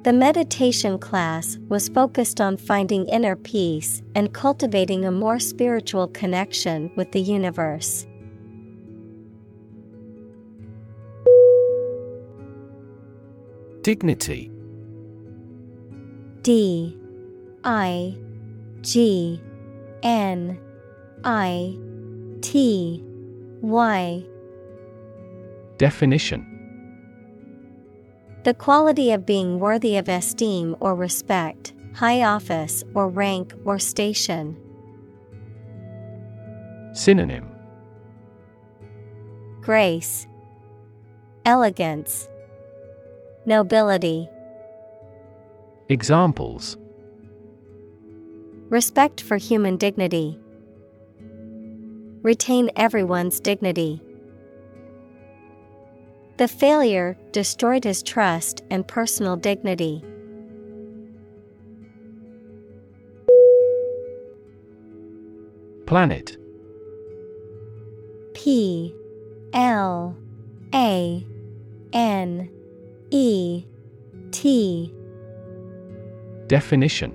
The meditation class was focused on finding inner peace and cultivating a more spiritual connection with the universe. Dignity. D. I. G. N. I. T. Y. Definition The quality of being worthy of esteem or respect, high office or rank or station. Synonym Grace, Elegance, Nobility. Examples Respect for human dignity. Retain everyone's dignity. The failure destroyed his trust and personal dignity. Planet. P L A N E T. Definition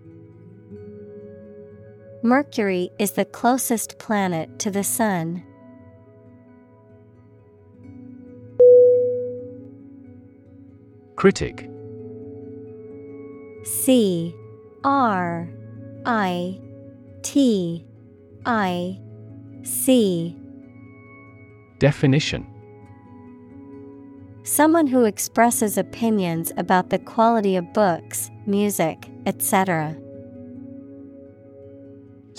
Mercury is the closest planet to the Sun. Critic C R I T I C Definition Someone who expresses opinions about the quality of books, music, etc.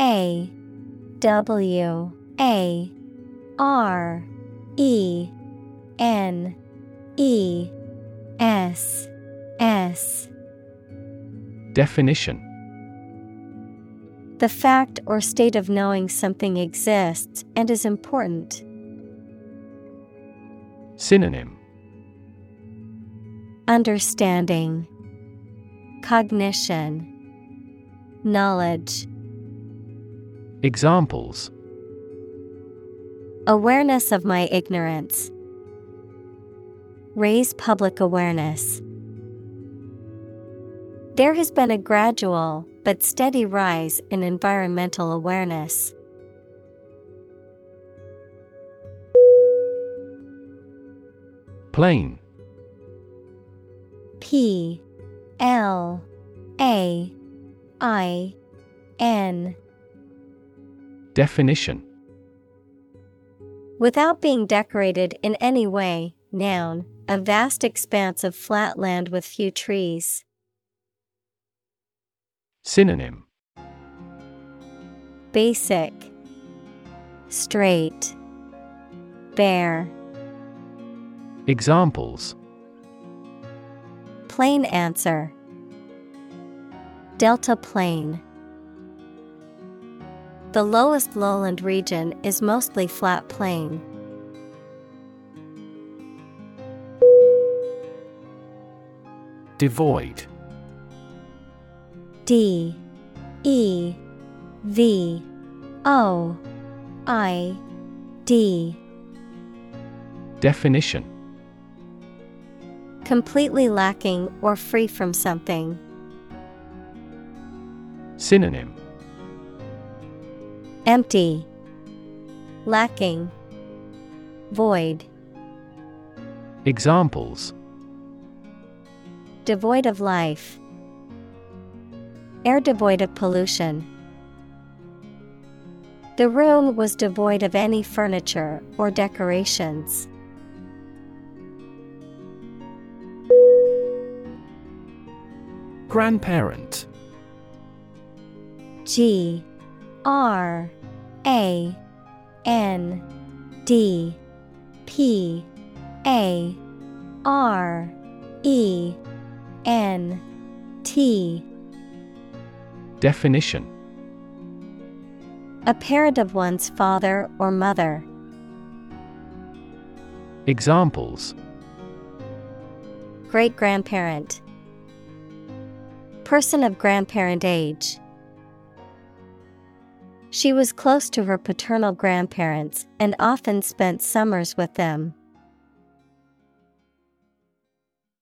A W A R E N E S S. Definition. The fact or state of knowing something exists and is important. Synonym. Understanding. Cognition. Knowledge Examples Awareness of my ignorance. Raise public awareness. There has been a gradual but steady rise in environmental awareness. Plain P L A I N Definition Without being decorated in any way, noun, a vast expanse of flat land with few trees. Synonym Basic, Straight, Bare. Examples Plain answer. Delta Plain. The lowest lowland region is mostly flat plain. Devoid. D. E. V. O. I. D. Definition. Completely lacking or free from something. Synonym Empty, Lacking, Void, Examples Devoid of life. Air devoid of pollution. The room was devoid of any furniture or decorations. Grandparent G R A N D P A R E N T Definition A parent of one's father or mother. Examples Great grandparent. Person of grandparent age. She was close to her paternal grandparents and often spent summers with them.